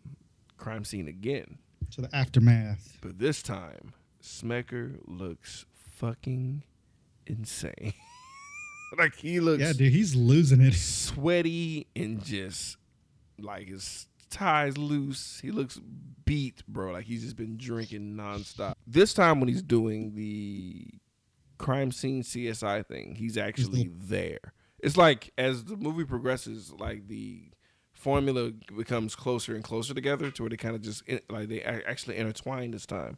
crime scene again. to the aftermath. But this time, Smecker looks fucking insane. like he looks Yeah, dude, he's losing it. sweaty and just like his ties loose. He looks beat, bro. Like he's just been drinking nonstop. This time when he's doing the crime scene CSI thing, he's actually mm-hmm. there. It's like as the movie progresses, like the formula becomes closer and closer together to where they kind of just like they actually intertwine this time.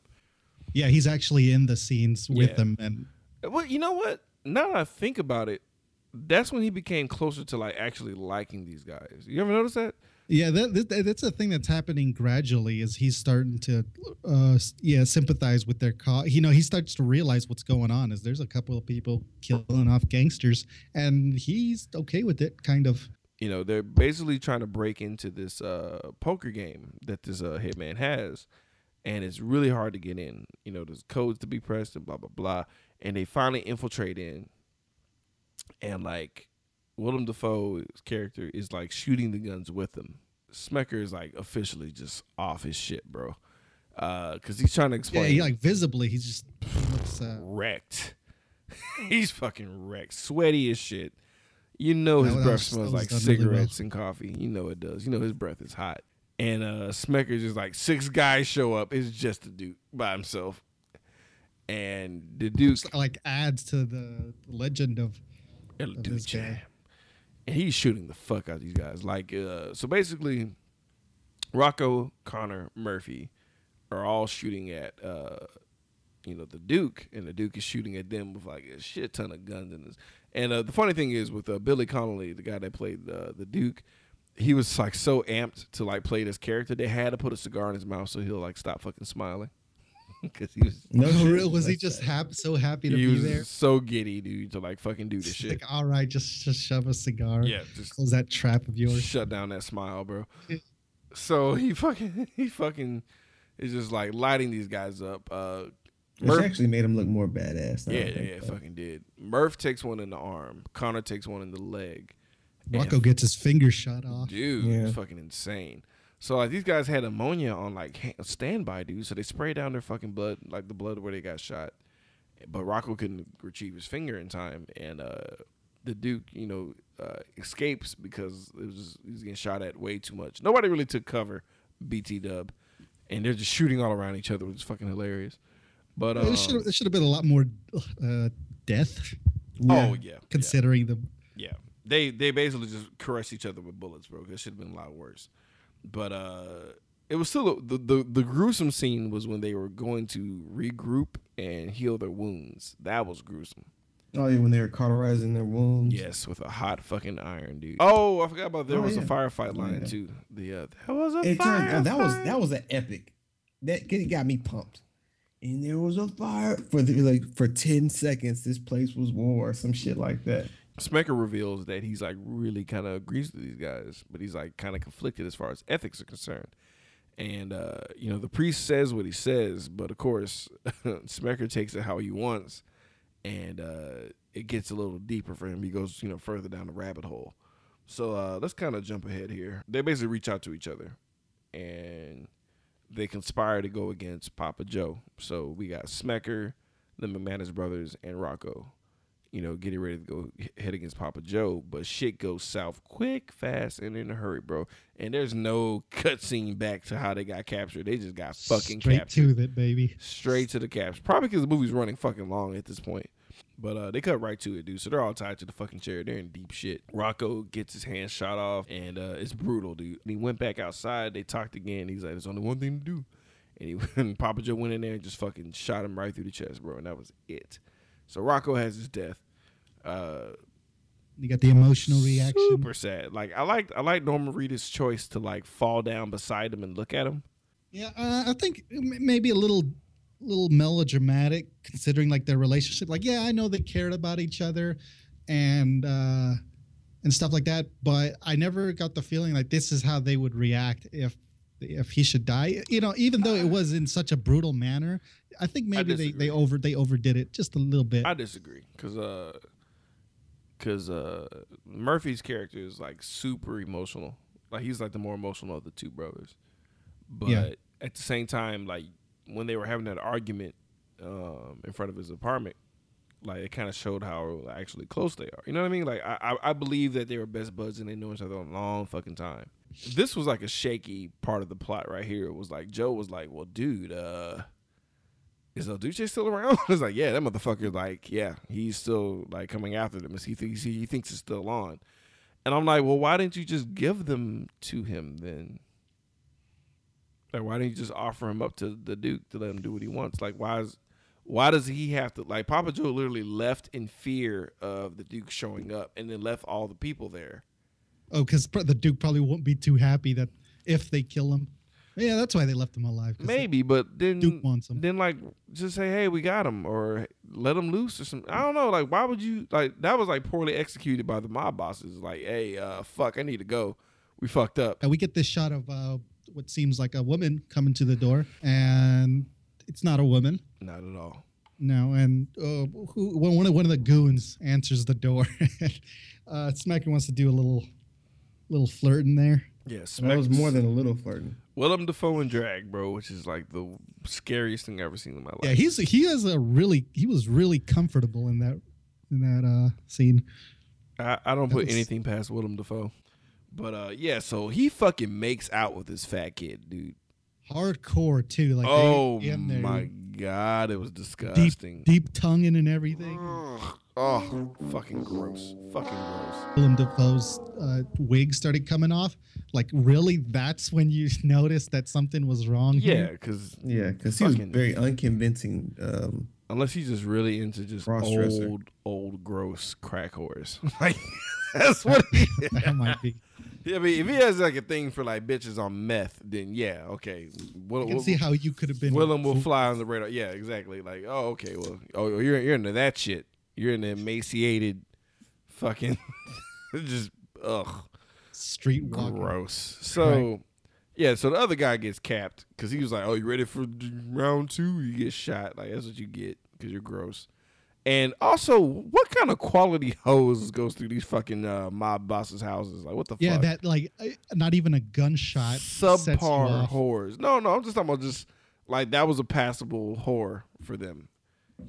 Yeah, he's actually in the scenes with Yeah. them, and uh, Well, you know what? Now that I think about it, that's when he became closer to like actually liking these guys. You ever notice that? Yeah, that, that that's a thing that's happening gradually. Is he's starting to, uh, yeah, sympathize with their cause. You know, he starts to realize what's going on. Is there's a couple of people killing off gangsters, and he's okay with it, kind of. you know they're basically trying to break into this uh poker game that this uh hitman has and it's really hard to get in you know there's codes to be pressed and blah blah blah and they finally infiltrate in and like Willem Dafoe's character is like shooting the guns with them Smecker is like officially just off his shit bro uh because he's trying to explain. Yeah, he, like visibly, he's just looks. Uh, wrecked he's fucking wrecked sweaty as shit you know his breath smells like done really cigarettes and coffee. You know it does. You know his breath is hot. And uh Smecker's just like six guys show up. It's just a dude by himself. And the Duke like adds to the legend of El of this guy. And he's shooting the fuck out of these guys. Like uh so basically Rocco, Connor, Murphy are all shooting at uh you know the Duke, and the Duke is shooting at them with like a shit ton of guns in his. And uh, the funny thing is with uh, Billy Connolly, the guy that played the Duke, he was like so amped to like play this character, they had to put a cigar in his mouth so he'll like stop fucking smiling because he was No real- was he just that. happy, so happy to he be was there? so giddy, dude, to like fucking do this shit. Like, all right, just just shove a cigar. Yeah, just close that trap of yours. shut down that smile, bro. So he fucking he fucking is just like lighting these guys up. Uh, Which Murph- actually made him look more badass. I yeah, yeah, think, yeah, but- fucking did. Murph takes one in the arm. Connor takes one in the leg. Rocco gets his finger shot off. Dude, Yeah. it's fucking insane. So like these guys had ammonia on like ha- standby, dude. So they spray down their fucking blood, like the blood where they got shot. But Rocco couldn't retrieve his finger in time, and uh, the Duke, you know, uh, escapes because it was he was getting shot at way too much. Nobody really took cover. BT Dub, and they're just shooting all around each other, which is fucking hilarious. But um, It should have- it should have been a lot more uh, death, oh yeah, yeah. considering the. Yeah, they they basically just caress each other with bullets, bro. It should have been a lot worse. But uh, it was still the, the the gruesome scene was when they were going to regroup and heal their wounds. That was gruesome. Oh yeah, when they were cauterizing their wounds. Yes, with a hot fucking iron, dude. Oh, I forgot about there Oh, was yeah. a firefight line yeah. too. The uh, there was a It turned, fire. that was that was an epic. That it got me pumped. And there was a fire for the, like for ten seconds. This place was war, or some shit like that. Smecker reveals that he's like really kind of agrees with these guys, but he's like kind of conflicted as far as ethics are concerned. And uh, you know, the priest says what he says, but of course, Smecker takes it how he wants, and uh, it gets a little deeper for him. He goes, you know, further down the rabbit hole. So uh, let's kind of jump ahead here. They basically reach out to each other, and they conspire to go against Papa Joe. So we got Smecker, the McManus brothers, and Rocco you know, getting ready to go head against Papa Joe, but shit goes south quick, fast, and in a hurry, bro. And there's no cutscene back to how they got captured. They just got fucking straight captured. to it, baby. Straight to the capture. Probably because the movie's running fucking long at this point. But uh, they cut right to it, dude. So they're all tied to the fucking chair. They're in deep shit. Rocco gets his hand shot off, and uh, it's brutal, dude. And he went back outside. They talked again. He's like, "There's only one thing to do." And he and Papa Joe went in there and just fucking shot him right through the chest, bro. And that was it. So Rocco has his death. Uh, You got the emotional reaction. super sad. Like I like I like Norman Reedus' choice to like fall down beside him and look at him. Yeah, uh, I think maybe a little, little melodramatic considering like their relationship. Like, yeah, I know they cared about each other, and uh, and stuff like that. But I never got the feeling like this is how they would react if if he should die. You know, even though it was in such a brutal manner, I think maybe they, they over they overdid it just a little bit. I disagree because uh, because uh, Murphy's character is like super emotional. Like he's like the more emotional of the two brothers. But Yeah. at the same time, like when they were having that argument um, in front of his apartment, like it kind of showed how actually close they are. You know what I mean? Like I, I, I believe that they were best buds and they knew each other a long fucking time. This was like a shaky part of the plot right here. It was like Joe was like, "Well, dude, uh, is El Duce still around?" I was like, "Yeah, that motherfucker. Like, yeah, he's still like coming after them. He thinks he, he thinks it's still on." And I'm like, "Well, why didn't you just give them to him then?" Like, why didn't you just offer him up to the Duke to let him do what he wants? Like, why is Why does he have to like Papa Joe literally left in fear of the Duke showing up and then left all the people there. Oh, because the Duke probably won't be too happy that if they kill him. Yeah, that's why they left him alive. Maybe, but then Duke wants him. then like just say, hey, we got him, or let him loose or something. I don't know. Like, why would you like that? Was like poorly executed by the mob bosses. Like, hey, uh, fuck, I need to go. We fucked up. And we get this shot of uh, what seems like a woman coming to the door, and it's not a woman. Not at all. No, and uh, who, one one of one of the goons answers the door. uh, Smecker wants to do a little, little flirting there. Yes, That was more than a little flirting. Willem Dafoe and drag, bro, which is like the scariest thing I've ever seen in my life. Yeah, he's he has a really he was really comfortable in that in that uh scene. I, I don't put was- anything past Willem Dafoe. But uh, yeah, so he fucking makes out with this fat kid, dude. Hardcore too, like oh they in there, my god, it was deep disgusting. deep tonguing and everything. Ugh. Oh, fucking gross. Fucking gross. Willem Dafoe's uh, wig started coming off. Like really, that's when you noticed that something was wrong. Yeah, because Yeah, because he was very unconvincing. Um, unless he's just really into just old, old, gross crack whores. like that's what he. that might be. I mean, if he has like a thing for like bitches on meth, then yeah, okay. Will, You can Will- see how you could have been. Willem will fly on the radar. Yeah, exactly. Like, oh, okay. Well, oh, you're you're into that shit. You're into emaciated, fucking, just ugh, street walking. gross. So, yeah. So the other guy gets capped because he was like, "Oh, you ready for round two? You get shot. Like that's what you get because you're gross." And also, what kind of quality hose goes through these fucking uh, mob bosses' houses? Like, what the fuck? Yeah, fuck? that like not even a gunshot subpar whores. No, no, I'm just talking about just like that was a passable whore for them.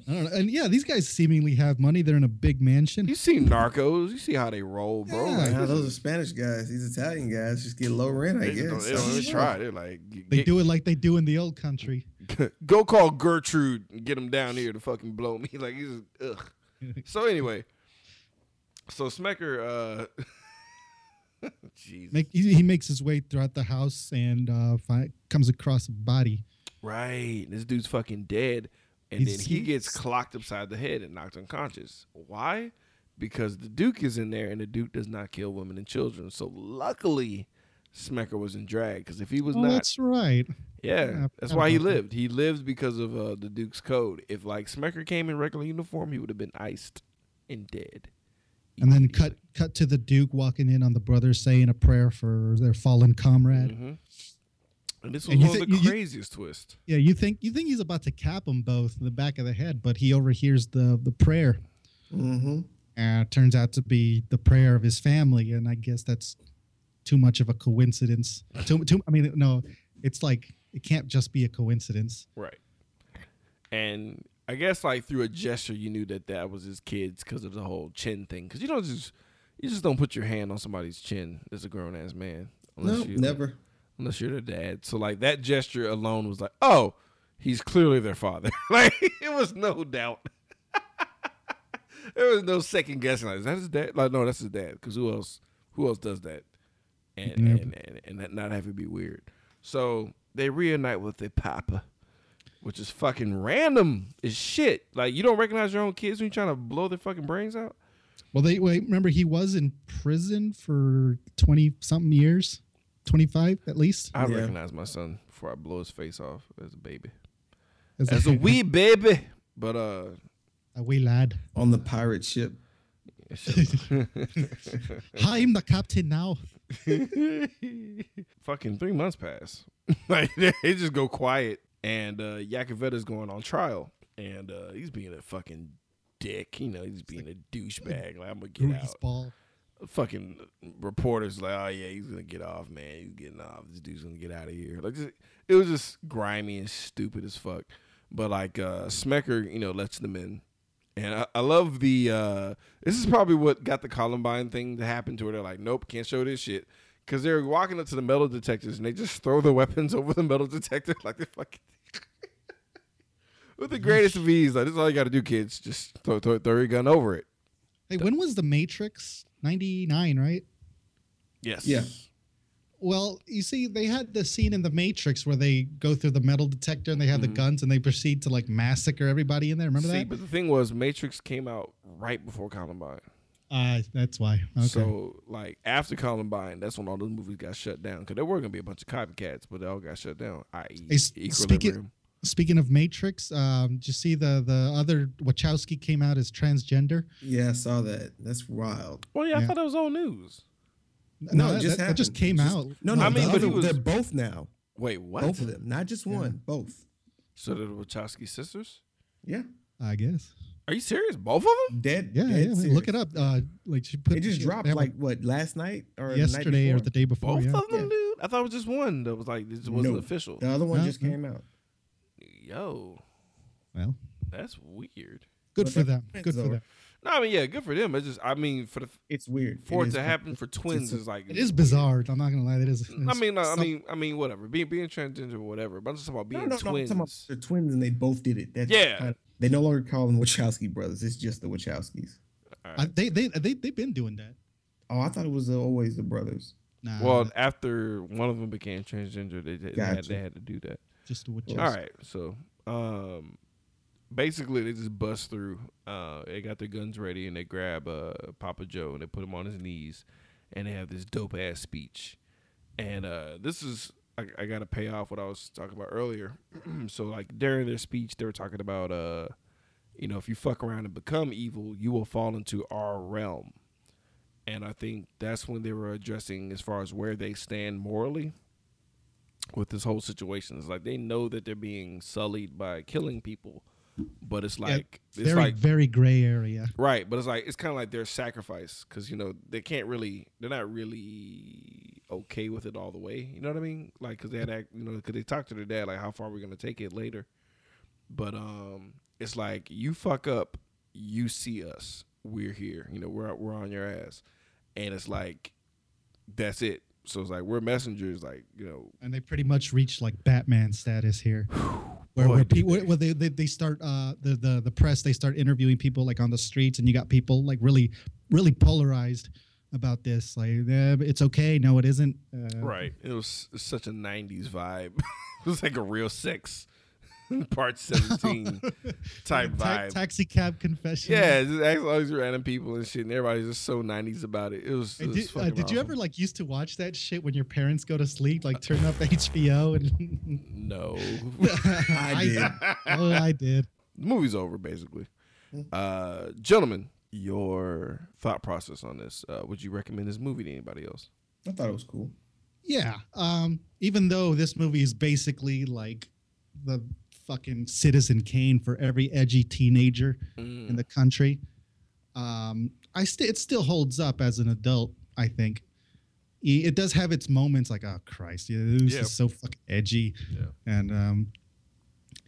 I don't know. And yeah, these guys seemingly have money. They're in a big mansion. You see Narcos, you see how they roll, bro. Yeah. Like, nah, those are Spanish guys. These Italian guys just get low rent, I they, just don't, guess. they don't even try. They're like, They get- do it like they do in the old country. go call Gertrude and get him down here to fucking blow me. Like he's ugh. So anyway, so Smecker, uh, jeez, Make, he, he makes his way throughout the house and uh, fi- comes across a body. right? This dude's fucking dead, and He's- then he gets clocked upside the head and knocked unconscious. Why? Because the Duke is in there, and the Duke does not kill women and children. So luckily, Smecker was in drag. Because if he was Oh, not, that's right. Yeah, Yeah, that's why he lived. He lived because of uh, the Duke's code. If like Smecker came in regular uniform, he would have been iced and dead. And then cut cut to the Duke walking in on the brothers saying a prayer for their fallen comrade. hmm And this was And you one of thi- the you- you- craziest twists. Yeah, you think you think he's about to cap them both in the back of the head, but he overhears the the prayer. Mm-hmm. And it turns out to be the prayer of his family, and I guess that's too much of a coincidence. Too, too, I mean, no, it's like it can't just be a coincidence. Right. And I guess like through a gesture, you knew that that was his kids because of the whole chin thing. Because you don't just you just don't put your hand on somebody's chin as a grown ass man. No, you never. Unless you're the dad. So like that gesture alone was like, oh, he's clearly their father. like it was no doubt. there was no second guessing. Like, is that his dad? Like, no, that's his dad. Because who else? Who else does that? And Yeah. and, and and that not have it be weird. So they reunite with their papa, which is fucking random as shit. Like you don't recognize your own kids when you're trying to blow their fucking brains out. Well, they wait. Remember, he was in prison for twenty something years, twenty five at least. I Yeah. recognize my son before I blow his face off as a baby, As as a wee baby. But uh, a wee lad. On the pirate ship. Hi, I'm the captain now. fucking three months pass. like they just go quiet, and uh, Yakavetta's going on trial, and uh, he's being a fucking dick. You know, he's being a douchebag. Like I'm gonna get out. Greaseball. Fucking reporters like, oh yeah, he's gonna get off, man. He's getting off. This dude's gonna get out of here. Like it was just grimy and stupid as fuck. But like uh, Smecker, you know, lets them in. And I, I love the. Uh, this is probably what got the Columbine thing to happen to her. They're like, nope, can't show this shit. Because they're walking up to the metal detectors and they just throw the weapons over the metal detector like they fucking. With the greatest of ease. Like, this is all you got to do, kids. Just throw, throw, throw your gun over it. Hey, when was the Matrix? Ninety nine, right? Yes. Yeah. Well, you see, they had the scene in the Matrix where they go through the metal detector and they have the guns and they proceed to like massacre everybody in there. Remember See, that? but the thing was, Matrix came out right before Columbine. Uh, that's why. Okay. So, like after Columbine, that's when all those movies got shut down because there were gonna be a bunch of copycats, but they all got shut down. I.e., Hey, Equilibrium. speaking- Speaking of Matrix, um, did you see the the other Wachowski came out as transgender? Yeah, I saw that. That's wild. well, yeah, I Yeah. thought that was old news. No, it just that, that just came Just- out. No, no, I I mean, mean, but he was- they're both now. Wait, what? Both of them, not just one. Both. So the Wachowski sisters? Yeah, I guess. Are you serious? Both of them? dead. Yeah, dead yeah. man, serious. Look it up. Uh, like she put It just they dropped have a- like what last night or the night yesterday or before? the day before. Both yeah. of them, Yeah. dude. I thought it was just one that was like this wasn't No. official. The other one No, just no. came out. Yo, Well, that's weird. good But for them. twins, Good for them. No, I mean, yeah, good for them. It's just, I mean, for the It's weird. for it to weird. happen for twins It's- is like It is bizarre. I'm not gonna lie. That is. I mean, no, I mean, I mean, whatever. Being being transgender, or whatever. But I'm just talking about being no, no, twins. talking about they're twins and they both did it. That's Yeah. kind of- they no longer call them Wachowski brothers. It's just the Wachowskis. I, they they they they've been doing that. Oh, I thought it was uh, always the brothers. Nah, well, after one of them became transgender, they they, they, had, they had to do that. Just what. All right, so um, basically they just bust through. Uh, they got their guns ready and they grab uh Papa Joe and they put him on his knees, and they have this dope ass speech. And uh, this is I, I got to pay off what I was talking about earlier. so like during their speech, they were talking about uh, you know, if you fuck around and become evil, you will fall into our realm. And I think that's when they were addressing as far as where they stand morally with this whole situation. It's like they know that they're being sullied by killing people, but it's Yeah, like it's very like very gray area. right, but it's like it's kind of like their sacrifice because you know they can't really they're not really okay with it all the way. You know what I mean? Like because they had act, you know because they talked to their dad like how far we're gonna take it later, but um it's like you fuck up, you see us, we're here. You know we're we're on your ass, and it's like that's it. So it's like we're messengers, like you know, and they pretty much reach like Batman status here, where, Boy, where, people, they. where they, they they start uh the, the the press they start interviewing people like on the streets and you got people like really really polarized about this. Like eh, it's okay. No it isn't. Uh, Right. It was such a '90s vibe. it was like a real sex part 17 type Ta- vibe. taxi cab confession yeah, just ask all these random people and shit, and everybody's just so '90s about it. It was. It was did, uh, did you ever like used to watch that shit when your parents go to sleep like turn up HBO and No. I did. oh I did the movie's over, basically. Uh, gentlemen, your thought process on this? Uh, would you recommend this movie to anybody else? I thought it was cool. Yeah. Um, even though this movie is basically like the fucking Citizen Kane for every edgy teenager Mm. in the country, um, I st- it still holds up as an adult. I think it does have its moments like, oh Christ, yeah, this Yeah. is so fucking edgy. Yeah. And um,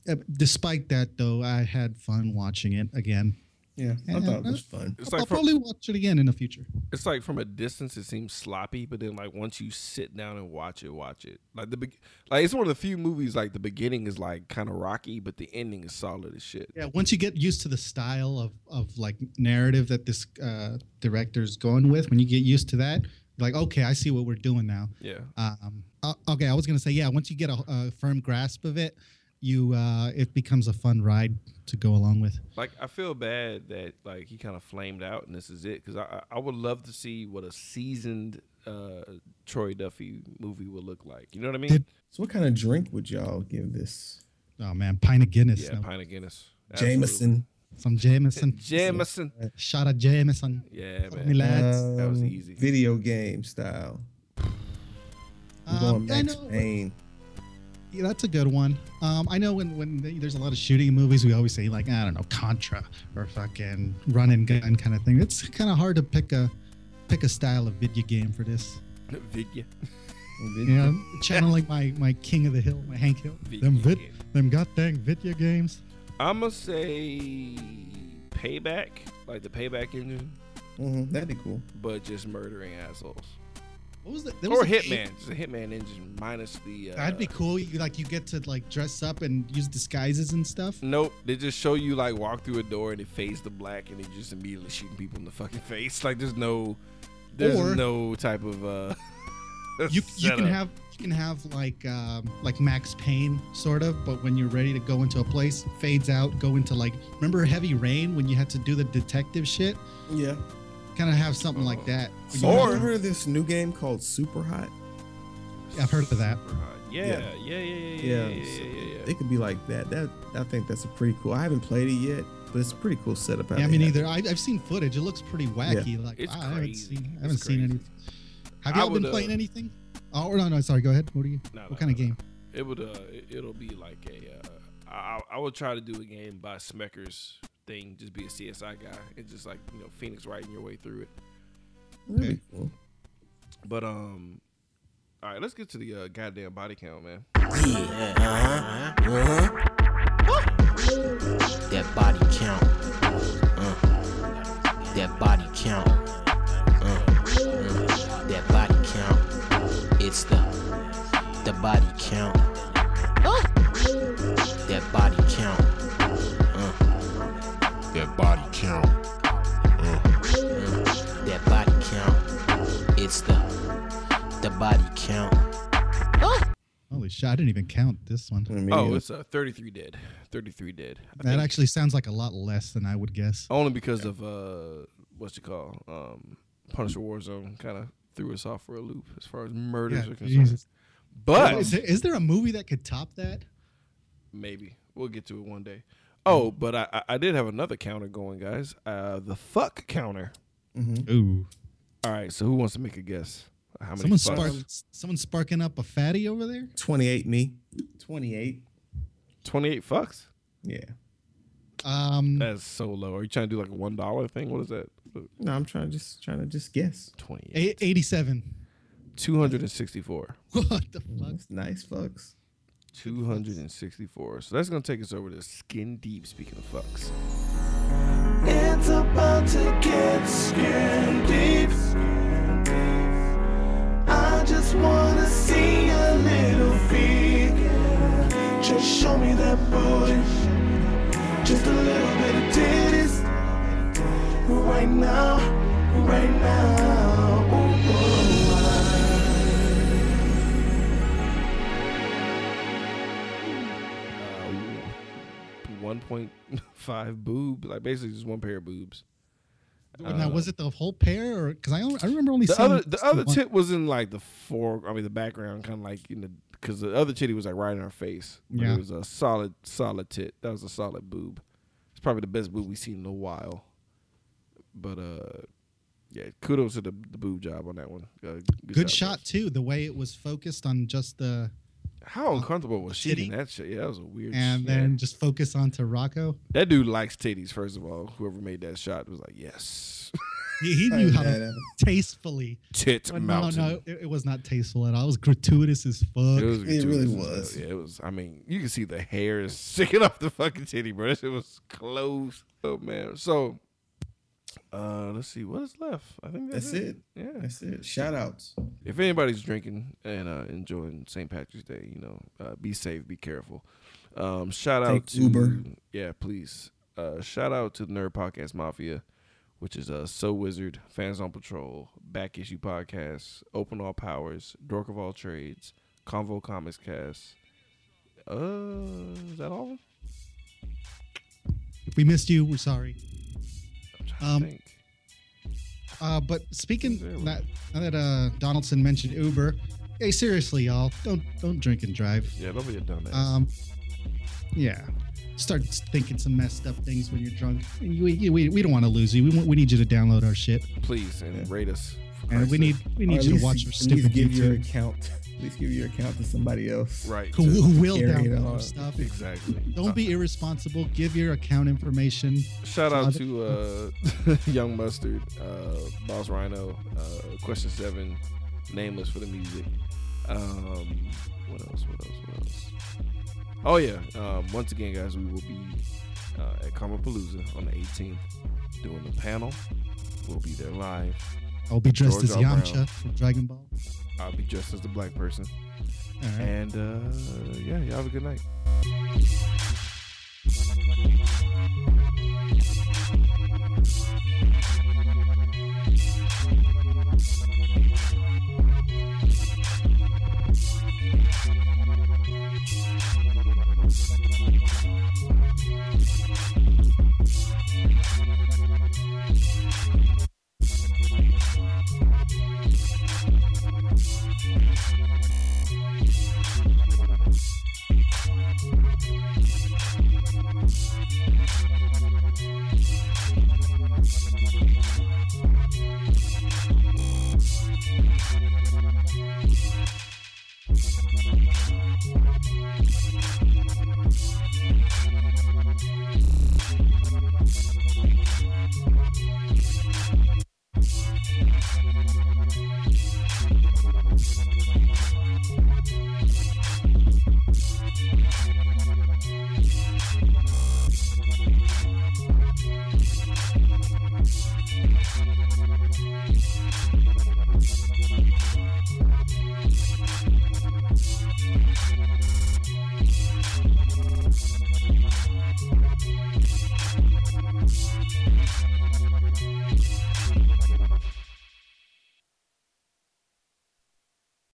uh, despite that, though, I had fun watching it again. Yeah, I thought it was fun. It's like I'll from, probably watch it again in the future. it's like from a distance it seems sloppy, but then like once you sit down and watch it, watch it. Like the be- like it's one of the few movies like the beginning is like kind of rocky, but the ending is solid as shit. Yeah, once you get used to the style of, of like narrative that this uh, director's going with, when you get used to that, like okay, I see what we're doing now. Yeah. Um, uh, okay, I was gonna say yeah. Once you get a, a firm grasp of it, you uh, it becomes a fun ride to go along with. Like I feel bad that like he kind of flamed out and this is it because I I I would love to see what a seasoned uh, Troy Duffy movie would look like. You know what I mean? Did- So, what kind of drink would y'all give this? Oh man, pint of Guinness, yeah, no. pint of Guinness. Absolutely. Jameson. some Jameson, Jameson. shot of Jameson. Yeah, man. lads. That was Um, easy. Video game style. I'm Um, going I Max know- Payne. Yeah, that's a good one. Um, I know when when there's a lot of shooting movies, we always say like I don't know Contra or fucking run and gun kind of thing. It's kind of hard to pick a pick a style of video game for this. Vidya. Yeah, channeling my my King of the Hill, my Hank Hill. Video them vid, game. them goddamn video games. I'm gonna say payback, like the payback engine, Mhm, That'd be cool. but just murdering assholes. What was that? there Or was a Hitman, just a Hitman engine minus the. Uh, That'd be cool. You like you get to like dress up and use disguises and stuff. Nope, they just show you like walk through a door and it fades to black and they just immediately shooting people in the fucking face. Like there's no, there's Or- no type of uh you you can have you can have like um, like Max Payne sort of, but when you're ready to go into a place, fades out, go into like remember Heavy Rain when you had to do the detective shit, Yeah. Kind of have something like that. When you Or have- heard of this new game called Super Hot? I've heard of that. Super hot. Yeah, yeah, yeah, yeah, yeah, yeah, yeah, so yeah, yeah. It could be like that. That I think that's a pretty cool. I haven't played it yet, but it's a pretty cool setup. how Yeah, I mean, either I, I've seen footage. It looks pretty wacky. Like It's I haven't seen, I haven't seen crazy. any. Have y'all been would, uh, playing anything? Oh no, no, sorry. Go ahead. What are you? No, no, what kind of no, no. game? It would uh, it- it'll be like a uh, I, I would try to do a game by Smecker's thing, just be a CSI guy and just like you know Phoenix writing your way through it. Really Okay. cool. But um, all right, let's get to the uh, goddamn body count, man. Yeah, uh-huh, uh-huh. That body count. Uh. That body count. Uh, uh. That body count. It's the the body count. That body count. Uh. Uh. That body count. It's the the body count. Holy shit! I didn't even count this one. I mean, Oh, yeah. it's uh, 33 dead. 33 dead. I That think. actually sounds like a lot less than I would guess. only because of uh, what's you call um, Punisher Warzone kind of threw us off for a loop as far as murders Yeah, are concerned. Jesus. But is there, is there a movie that could top that? maybe we'll get to it one day. Oh, but I I- I did have another counter going, guys. Uh, the fuck counter. Ooh, All right, so who wants to make a guess? How many? someone spark, someone sparking up a fatty over there. 28 me. 28. 28 fucks. Yeah. Um, That's so low. Are you trying to do like a one dollar thing? What is that? No, I'm trying to just trying to just guess. Twenty-eight. Eighty-seven. Two hundred and sixty-four. What the fuck? Nice, fucks. 264. So that's gonna take us over to skin deep. Speaking of fucks. It's about to get skin deep. I just wanna see a little feet. Just show me that booty. Just a little bit of titties. Right now, right now. 1.5 boob, like basically just one pair of boobs. now, was it the whole pair, or because I, I remember only The seeing other the other tit was in like the fore. I mean the background, kind of like in the because the other titty was like right in her face. Yeah. it was a solid solid tit. That was a solid boob. It's probably the best boob we've seen in a while. But uh, yeah, kudos to the, the boob job on that one. Uh, Good job, shot guys. too. The way it was focused on just the, How uncomfortable was she in that shit? Yeah, that was a weird. and shit. then just focus onto Rocco. that dude likes titties. First of all, whoever made that shot was like, yes, He, he knew how to tastefully. tit Oh, no, mountain. no, it, it was not tasteful at all. It was gratuitous as fuck. It, was It really was. Yeah, it was. I mean, you can see the hair is sticking off the fucking titty, bro. It was close. Oh man. So, uh, let's see what is left. I think that's, That's it. Yeah. That's it. Shout outs. If anybody's drinking and uh, enjoying St. Patrick's Day, you know, uh, be safe, be careful. Um, shout out to Uber. Yeah, please. Uh, shout out to the Nerd Podcast Mafia, which is uh, So Wizard, Fans on Patrol, Back Issue Podcast, Open All Powers, Dork of All Trades, Convo Comics Cast. Uh, is that all? If we missed you, we're sorry. Um. Uh, but speaking that now that uh, Donaldson mentioned Uber, hey, seriously, y'all, don't don't drink and drive. Yeah, don't be a dumbass. Um, yeah, start thinking some messed up things when you're drunk. And you, you- we, we don't want to lose you. We want, we need you to download our shit, Please and rate us. For and Christ's we sake. need we need you to watch our stupid give your YouTube. account. At least give your account to somebody else. right. Who, who will carry it download our stuff? exactly. Don't be irresponsible. Give your account information. Shout out to uh, Young Mustard, uh, Boss Rhino, uh, Question Seven, Nameless for the music. Um, what else? What else? What else? Oh yeah. Um, once again, guys, we will be uh, at Palooza on the 18th doing the panel. We'll be there live. I'll be dressed George as Yamcha Brown. from Dragon Ball. I'll be dressed as the black person. Right. And uh, yeah, y'all have a good night.